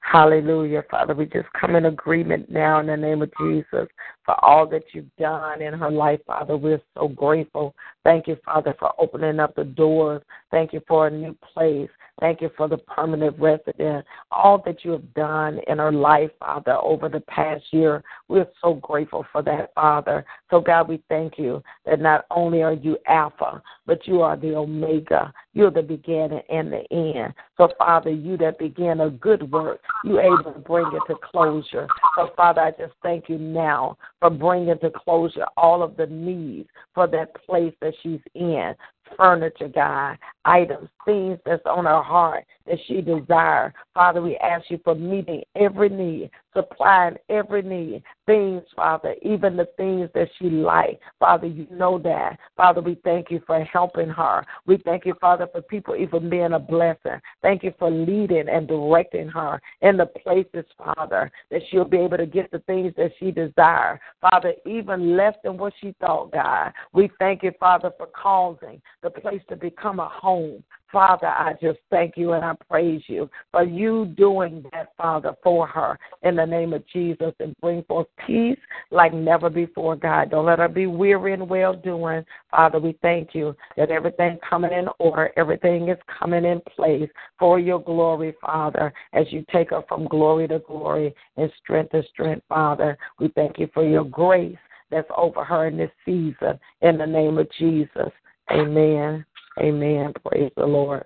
Hallelujah, Father. We just come in agreement now in the name of Jesus for all that you've done in her life, Father. We're so grateful. Thank you, Father, for opening up the doors. Thank you for a new place. Thank you for the permanent resident. All that you have done in her life, Father, over the past year. We're so grateful for that, Father. So, God, we thank you that not only are you Alpha, but you are the Omega. You're the beginning and the end. So, Father, you that began a good work, you able to bring it to closure. So, Father, I just thank you now for bringing to closure all of the needs for that place that she's in. Furniture, God, items, things that's on her heart that she desires. Father, we ask you for meeting every need, supplying every need, things, Father, even the things that she likes. Father, you know that. Father, we thank you for helping her. We thank you, Father, for people even being a blessing. Thank you for leading and directing her in the places, Father, that she'll be able to get the things that she desires. Father, even less than what she thought, God. We thank you, Father, for causing the place to become a home. Father, I just thank you and I praise you for you doing that, Father, for her in the name of Jesus and bring forth peace like never before, God. Don't let her be weary in well doing. Father, we thank you that everything coming in order, everything is coming in place for your glory, Father, as you take her from glory to glory and strength to strength, Father. We thank you for your grace that's over her in this season in the name of Jesus. Amen. Amen. Praise the Lord.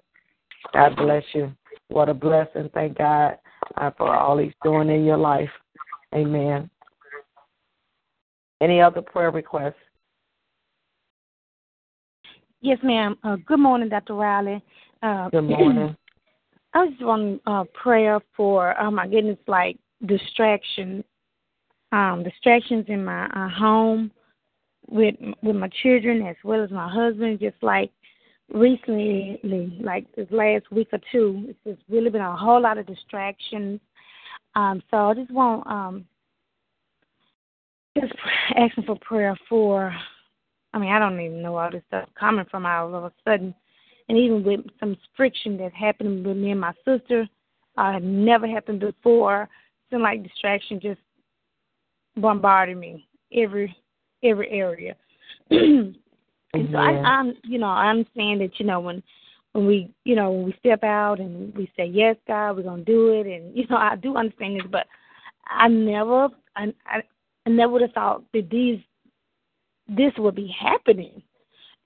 God bless you. What a blessing. Thank God uh, for all He's doing in your life. Amen. Any other prayer requests? Yes, ma'am. Uh, good morning, Dr. Riley. Uh, good *clears throat* morning. I just want uh, prayer for, oh my goodness, like distraction, um, distractions in my uh, home with with my children as well as my husband. Just like recently, like this last week or two, it's just really been a whole lot of distractions. Um, so I just want um, just asking for prayer for. I mean, I don't even know all this stuff coming from all of a sudden, and even with some friction that happened with me and my sister, uh, never happened before. Seemed like distraction just bombarded me every every area. *clears throat* and so I, I'm, you know, I understand that you know when when we, you know, when we step out and we say yes, God, we're gonna do it, and you know, I do understand this, but I never, I, I, I never would have thought that these, this would be happening,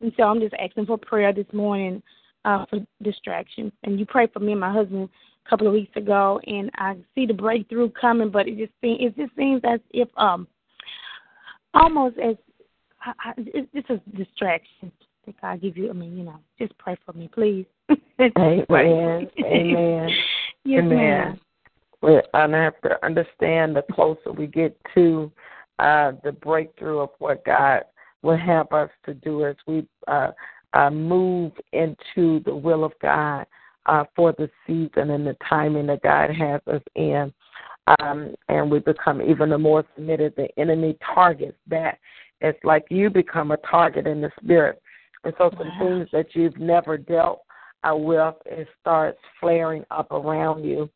and so I'm just asking for prayer this morning uh, for distraction, and you pray for me and my husband a couple of weeks ago, and I see the breakthrough coming, but it just seems, it just seems as if um almost as I, I, it, it's a distraction. That God give you. I mean, you know, just pray for me, please. *laughs* Amen. Amen. *laughs* yes, Amen. ma'am. We and I have to understand the closer we get to uh, the breakthrough of what God will help us to do as we uh, uh, move into the will of God uh, for the season and the timing that God has us in. Um, and we become even the more submitted, the enemy targets that. It's like you become a target in the spirit. And so some wow. things that you've never dealt uh, with, it starts flaring up around you,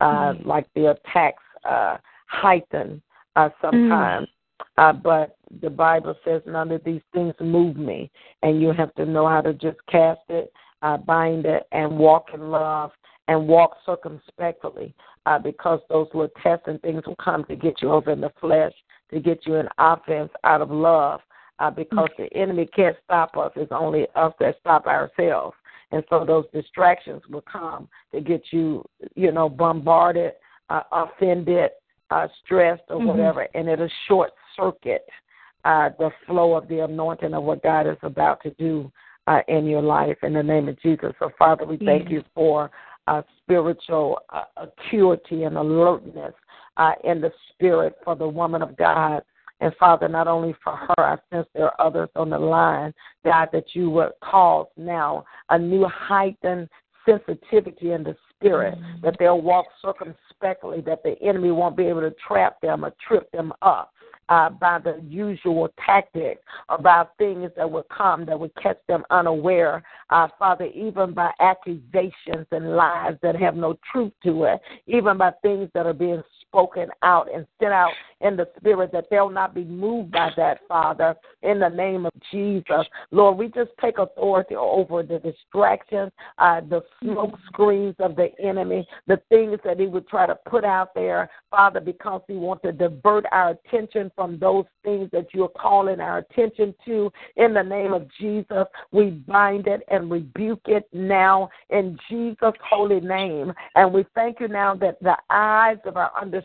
uh, mm. like the attacks uh, heighten uh, sometimes. Mm. Uh, but the Bible says none of these things move me, and you have to know how to just cast it, uh, bind it, and walk in love and walk circumspectly, uh, because those little tests and things will come to get you over in the flesh, to get you in offense out of love, uh, because mm-hmm. the enemy can't stop us. It's only us that stop ourselves. And so those distractions will come to get you, you know, bombarded, uh, offended, uh, stressed, or mm-hmm. whatever, and it'll short circuit uh, the flow of the anointing of what God is about to do uh, in your life in the name of Jesus. So, Father, we thank you for uh, spiritual uh, acuity and alertness uh, in the spirit for the woman of God. And Father, not only for her, I sense there are others on the line, God, that you would cause now a new heightened sensitivity in the spirit, mm-hmm. that they'll walk circumspectly, that the enemy won't be able to trap them or trip them up uh, by the usual tactics, about things that would come that would catch them unaware. Uh, Father, even by accusations and lies that have no truth to it, even by things that are being spoken out and sent out in the spirit that they'll not be moved by that, Father, in the name of Jesus. Lord, we just take authority over the distractions, uh, the smoke screens of the enemy, the things that he would try to put out there, Father, because he wants to divert our attention from those things that you're calling our attention to. In the name of Jesus, we bind it and rebuke it now in Jesus' holy name. And we thank you now that the eyes of our understanding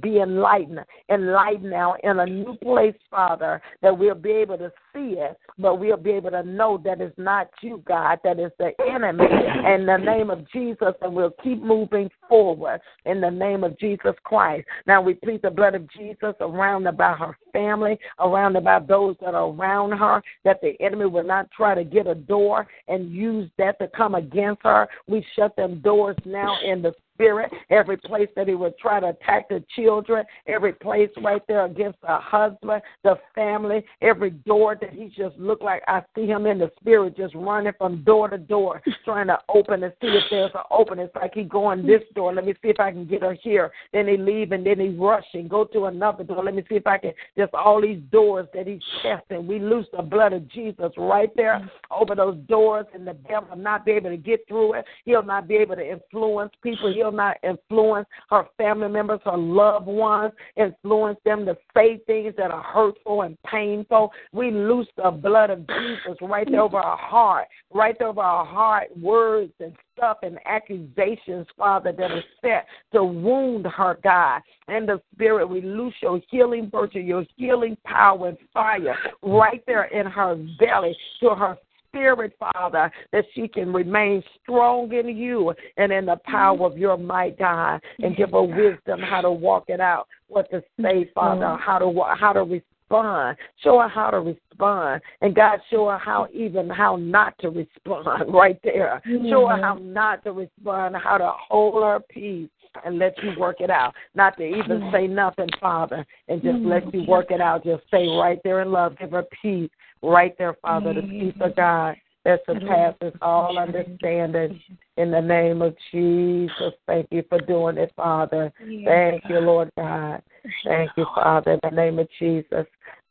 be enlightened enlightened now in a new place, Father, that we'll be able to see it, but we'll be able to know that it's not you, God, that it's the enemy *clears throat* in the name of Jesus, and we'll keep moving forward in the name of Jesus Christ. Now we plead the blood of Jesus around about her family, around about those that are around her, that the enemy will not try to get a door and use that to come against her. We shut them doors now in the spirit, every place that he would try to attack the children, every place right there against the husband, the family, every door that he just looked like I see him in the spirit just running from door to door, *laughs* trying to open and see if there's an open. It's like he going this door. Let me see if I can get her here. Then he leave and then he rush and go to another door. Let me see if I can just all these doors that he's testing. We loose the blood of Jesus right there mm. over those doors and the devil will not be able to get through it. He'll not be able to influence people. He'll not influence her family members, her loved ones, influence them to say things that are hurtful and painful. We loose the blood of Jesus right there over our heart, right there over our heart, words and stuff and accusations, Father, that are set to wound her, God. And the spirit, we loose your healing virtue, your healing power and fire right there in her belly to her spirit, Father, that she can remain strong in you and in the mm-hmm. power of your might, God, and give her wisdom how to walk it out, what to say, Father, how to how to respond. Show her how to respond, and God, show her how even how not to respond. *laughs* Right there, show her how mm-hmm. not to respond, how to hold her peace and let you work it out. Not to even mm-hmm. say nothing, Father, and just let you work it out. Just stay right there in love. Give her peace right there, Father, the peace of God that surpasses all understanding. In the name of Jesus, thank you for doing it, Father. Thank you, Lord God. Thank you, Father, in the name of Jesus.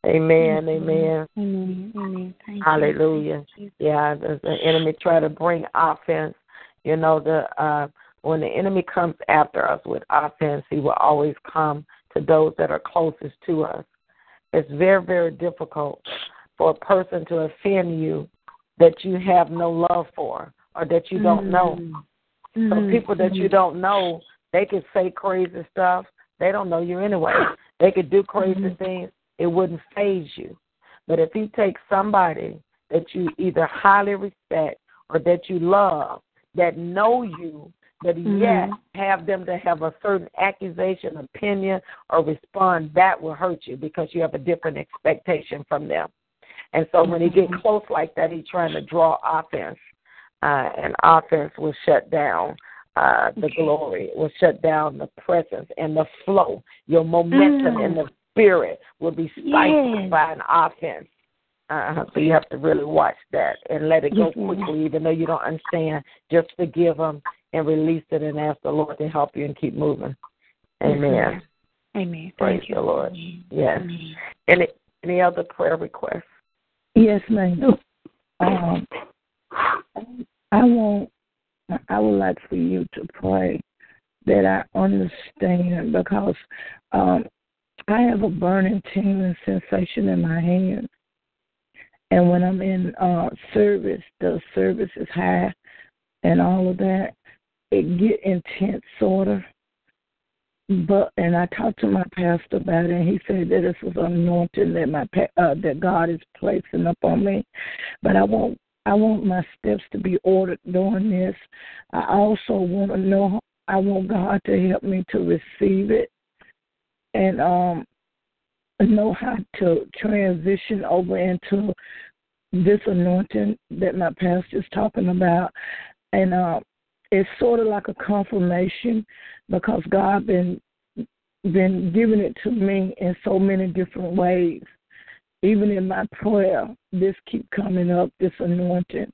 Amen. Amen. Amen. Hallelujah. Yeah, the enemy try to bring offense. You know, the uh when the enemy comes after us with offense, he will always come to those that are closest to us. It's very, very difficult for a person to offend you that you have no love for or that you don't know. Mm-hmm. So people that you don't know, they could say crazy stuff. They don't know you anyway. They could do crazy mm-hmm. things. It wouldn't phase you. But if you take somebody that you either highly respect or that you love, that know you, but mm-hmm. yet have them to have a certain accusation, opinion, or respond, that will hurt you because you have a different expectation from them. And so when he get close like that, he's trying to draw offense, uh, and offense will shut down uh, the glory, will shut down the presence and the flow. Your momentum and the spirit will be stifled Yes. by an offense. Uh, so you have to really watch that and let it go quickly, even though you don't understand. Just forgive them and release it and ask the Lord to help you and keep moving. Amen. Amen. Praise Thank you. the Lord. Yes. Any any other prayer requests? Yes, ma'am. Um, I want, I would like for you to pray that I understand because um, I have a burning tingling sensation in my hand, and when I'm in uh, service, the service is high, and all of that, it get intense, sort of. But and I talked to my pastor about it, and he said that this was anointing that my uh, that God is placing upon me. But I want I want my steps to be ordered during this. I also want to know. I want God to help me to receive it, and um, know how to transition over into this anointing that my pastor is talking about, and uh, it's sort of like a confirmation because God been been giving it to me in so many different ways. Even in my prayer, this keep coming up, this anointing.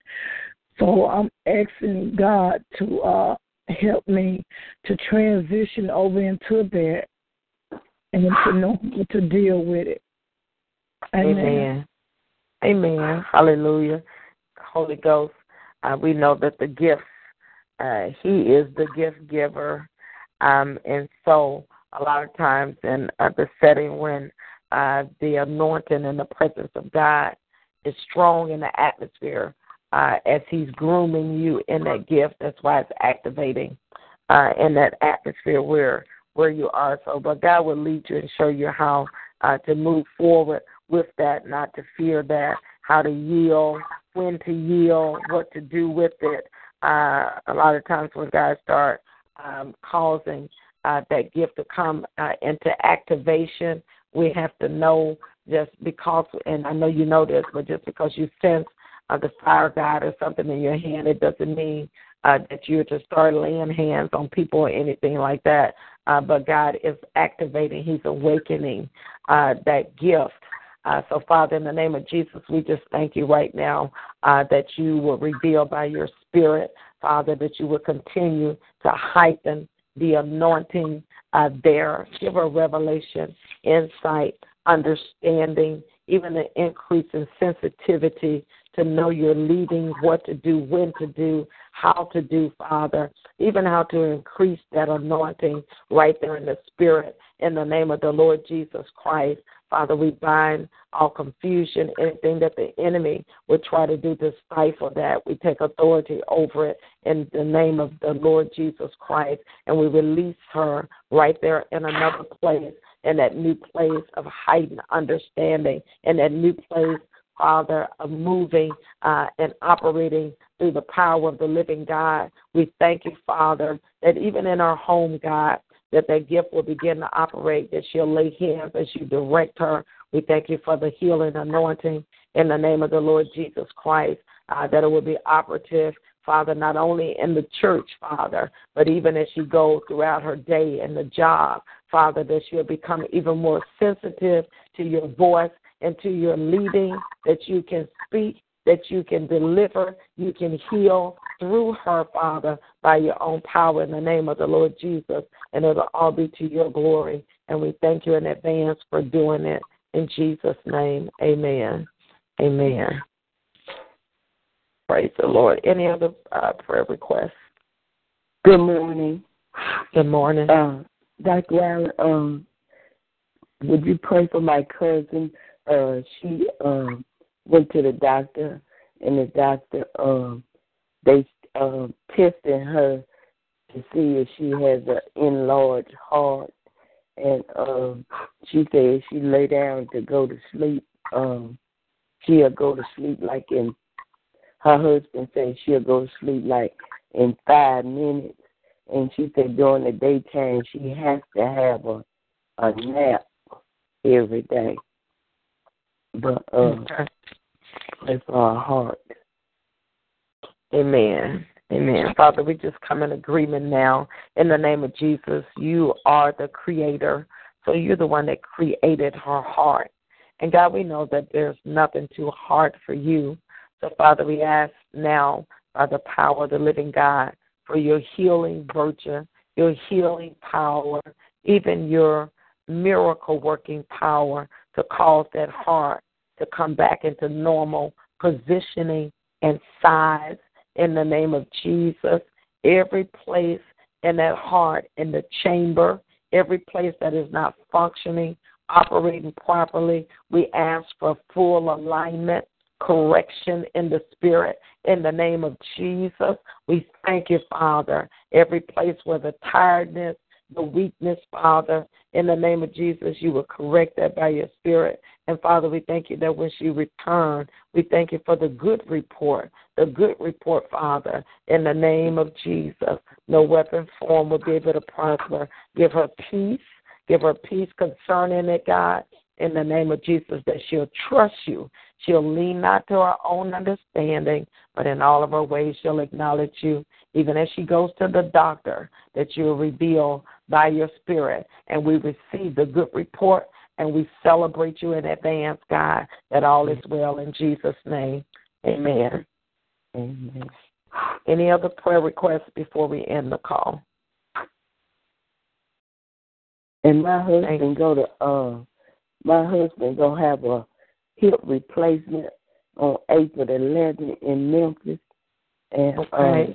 So I'm asking God to uh, help me to transition over into that and to know how to deal with it. Amen. Amen. Hallelujah. Holy Ghost, uh, we know that the gifts, uh, He is the gift giver. Um, and so, a lot of times in uh, the setting when uh, the anointing and the presence of God is strong in the atmosphere, uh, as He's grooming you in that gift, that's why it's activating uh, in that atmosphere where where you are. So, but God will lead you and show you how uh, to move forward with that, not to fear that, how to yield, when to yield, what to do with it. Uh, a lot of times when God start um, causing uh, that gift to come uh, into activation, we have to know just because, and I know you know this, but just because you sense uh, the fire God or something in your hand, it doesn't mean uh, that you're to start laying hands on people or anything like that. Uh, but God is activating, He's awakening uh, that gift. Uh, so, Father, in the name of Jesus, we just thank you right now uh, that you will reveal by your Spirit, Father, that you will continue to heighten the anointing uh, there. Give her revelation, insight, understanding, even an increase in sensitivity to know you're leading, what to do, when to do, how to do, Father, even how to increase that anointing right there in the Spirit. In the name of the Lord Jesus Christ, Father, we bind all confusion, anything that the enemy would try to do to stifle that. We take authority over it in the name of the Lord Jesus Christ, and we release her right there in another place, in that new place of heightened understanding, in that new place Father, of moving uh, and operating through the power of the living God. We thank you, Father, that even in our home, God, that that gift will begin to operate, that she'll lay hands as you direct her. We thank you for the healing anointing in the name of the Lord Jesus Christ, uh, that it will be operative, Father, not only in the church, Father, but even as she goes throughout her day and the job, Father, that she'll become even more sensitive to your voice and to your leading, that you can speak, that you can deliver, you can heal through her, Father, by your own power in the name of the Lord Jesus. And it'll all be to your glory. And we thank you in advance for doing it. In Jesus' name, amen. Amen. Praise the Lord. Any other uh, prayer requests? Good morning. Good morning. Uh, Dr. Allen, um, would you pray for my cousin? Uh, she um, went to the doctor, and the doctor um, they uh, tested her to see if she has an enlarged heart, and um, she said she lay down to go to sleep, um, she'll go to sleep like in. Her husband said she'll go to sleep like in five minutes, and she said during the daytime she has to have a a nap every day. But uh, Okay. For our heart. Amen. Amen. Father, we just come in agreement now in the name of Jesus. You are the creator. So you're the one that created her heart. And God, we know that there's nothing too hard for you. So, Father, we ask now by the power of the living God for your healing virtue, your healing power, even your miracle working power to cause that heart to come back into normal positioning and size in the name of Jesus. Every place in that heart, in the chamber, every place that is not functioning, operating properly, we ask for full alignment, correction in the spirit. In the name of Jesus, we thank you, Father. Every place where the tiredness, the weakness, Father, in the name of Jesus, you will correct that by your spirit. And Father, we thank you that when she returned, we thank you for the good report, the good report, Father, in the name of Jesus. No weapon form will be able to prosper. Give her peace. Give her peace concerning it, God, in the name of Jesus, that she'll trust you. She'll lean not to her own understanding, but in all of her ways she'll acknowledge you. Even as she goes to the doctor, that you'll reveal by your spirit. And we receive the good report and we celebrate you in advance, God, that all is well in Jesus' name. Amen. Amen. Any other prayer requests before we end the call? And my husband go to uh my husband gonna have a hip replacement on April 11th in Memphis, and okay.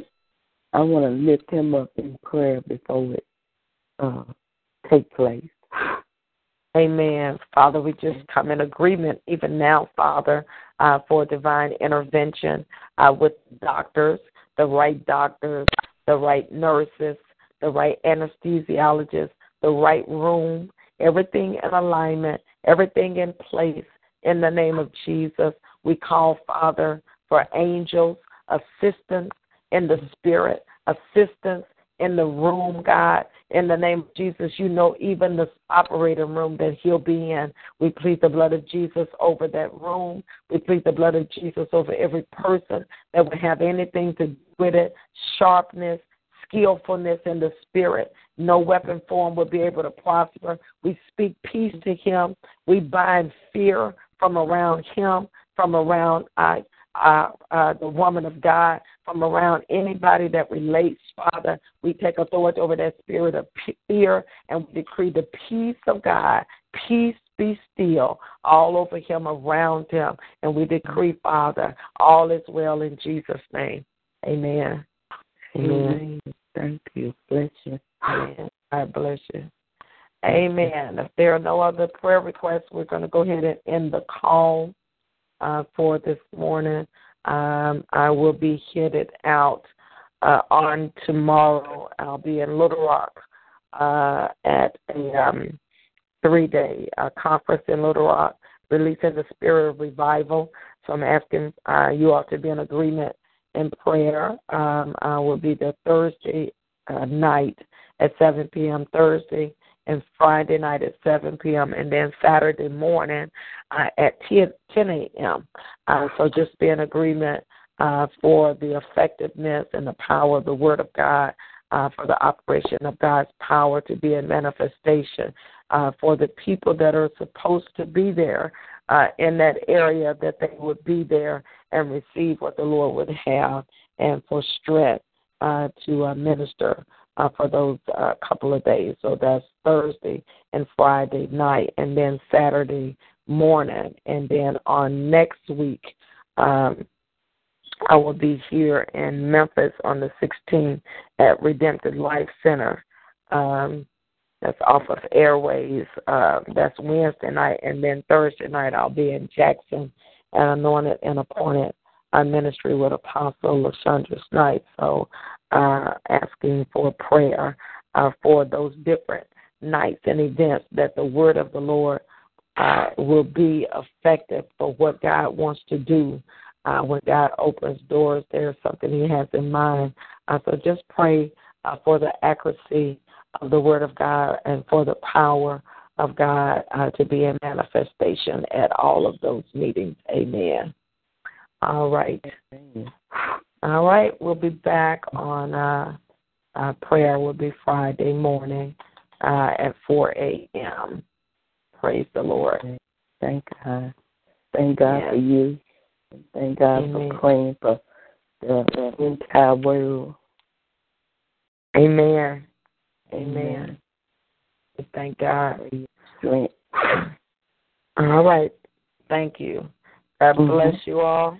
uh, I want to lift him up in prayer before it uh, take place. Amen. Father, we just come in agreement even now, Father, uh, for divine intervention uh, with doctors, the right doctors, the right nurses, the right anesthesiologists, the right room, everything in alignment, everything in place. In the name of Jesus, we call, Father, for angels, assistance in the spirit, assistance in the room, God. In the name of Jesus, you know even the operating room that he'll be in. We plead the blood of Jesus over that room. We plead the blood of Jesus over every person that would have anything to do with it, sharpness, skillfulness in the spirit. No weapon form will be able to prosper. We speak peace to him. We bind fear from around him, from around uh, uh, uh, the woman of God, from around anybody that relates, Father. We take authority over that spirit of fear and we decree the peace of God. Peace be still all over him, around him. And we decree, Father, all is well in Jesus' name. Amen. Amen. Thank you. Bless you. *sighs* Amen. I bless you. Amen. If there are no other prayer requests, we're going to go ahead and end the call uh, for this morning. Um, I will be headed out uh, on tomorrow. I'll be in Little Rock uh, at a um, three day uh, conference in Little Rock, releasing the spirit of revival. So I'm asking uh, you all to be in agreement in prayer. Um, I will be there Thursday uh, night at 7 p.m. Thursday and Friday night at 7 p.m. and then Saturday morning uh, at 10, 10 a.m. Uh, so just be in agreement uh, for the effectiveness and the power of the Word of God, uh, for the operation of God's power to be in manifestation, uh, for the people that are supposed to be there uh, in that area, that they would be there and receive what the Lord would have, and for strength to minister uh, for those uh, couple of days. So that's Thursday and Friday night, and then Saturday morning, and then on next week, um, I will be here in Memphis on the 16th at Redemptive Life Center. Um, that's off of Airways. Uh, that's Wednesday night, and then Thursday night I'll be in Jackson and Anointed and Appointed uh, Ministry with Apostle LaShundra Snipe. So uh, asking for prayer uh, for those different nights and events that the word of the Lord uh, will be effective for what God wants to do. Uh, when God opens doors, there's something He has in mind. Uh, so just pray uh, for the accuracy of the Word of God and for the power of God uh, to be in manifestation at all of those meetings. Amen. All right. All right. We'll be back on uh, uh, prayer. Will be Friday morning uh, at 4 a.m. Praise the Lord. Thank God. Thank God Yes. for you. Thank God Amen. for praying for the, the entire world. Amen. Amen. We Thank God. Strength. All right. Thank you. God Mhm. bless you all.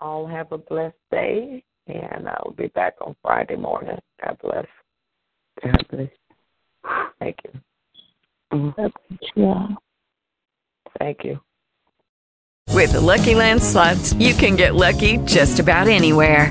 All have a blessed day, and I'll be back on Friday morning. God bless. God bless. Thank you. Mhm. God bless you all. Thank you. With the Lucky Land slots, you can get lucky just about anywhere.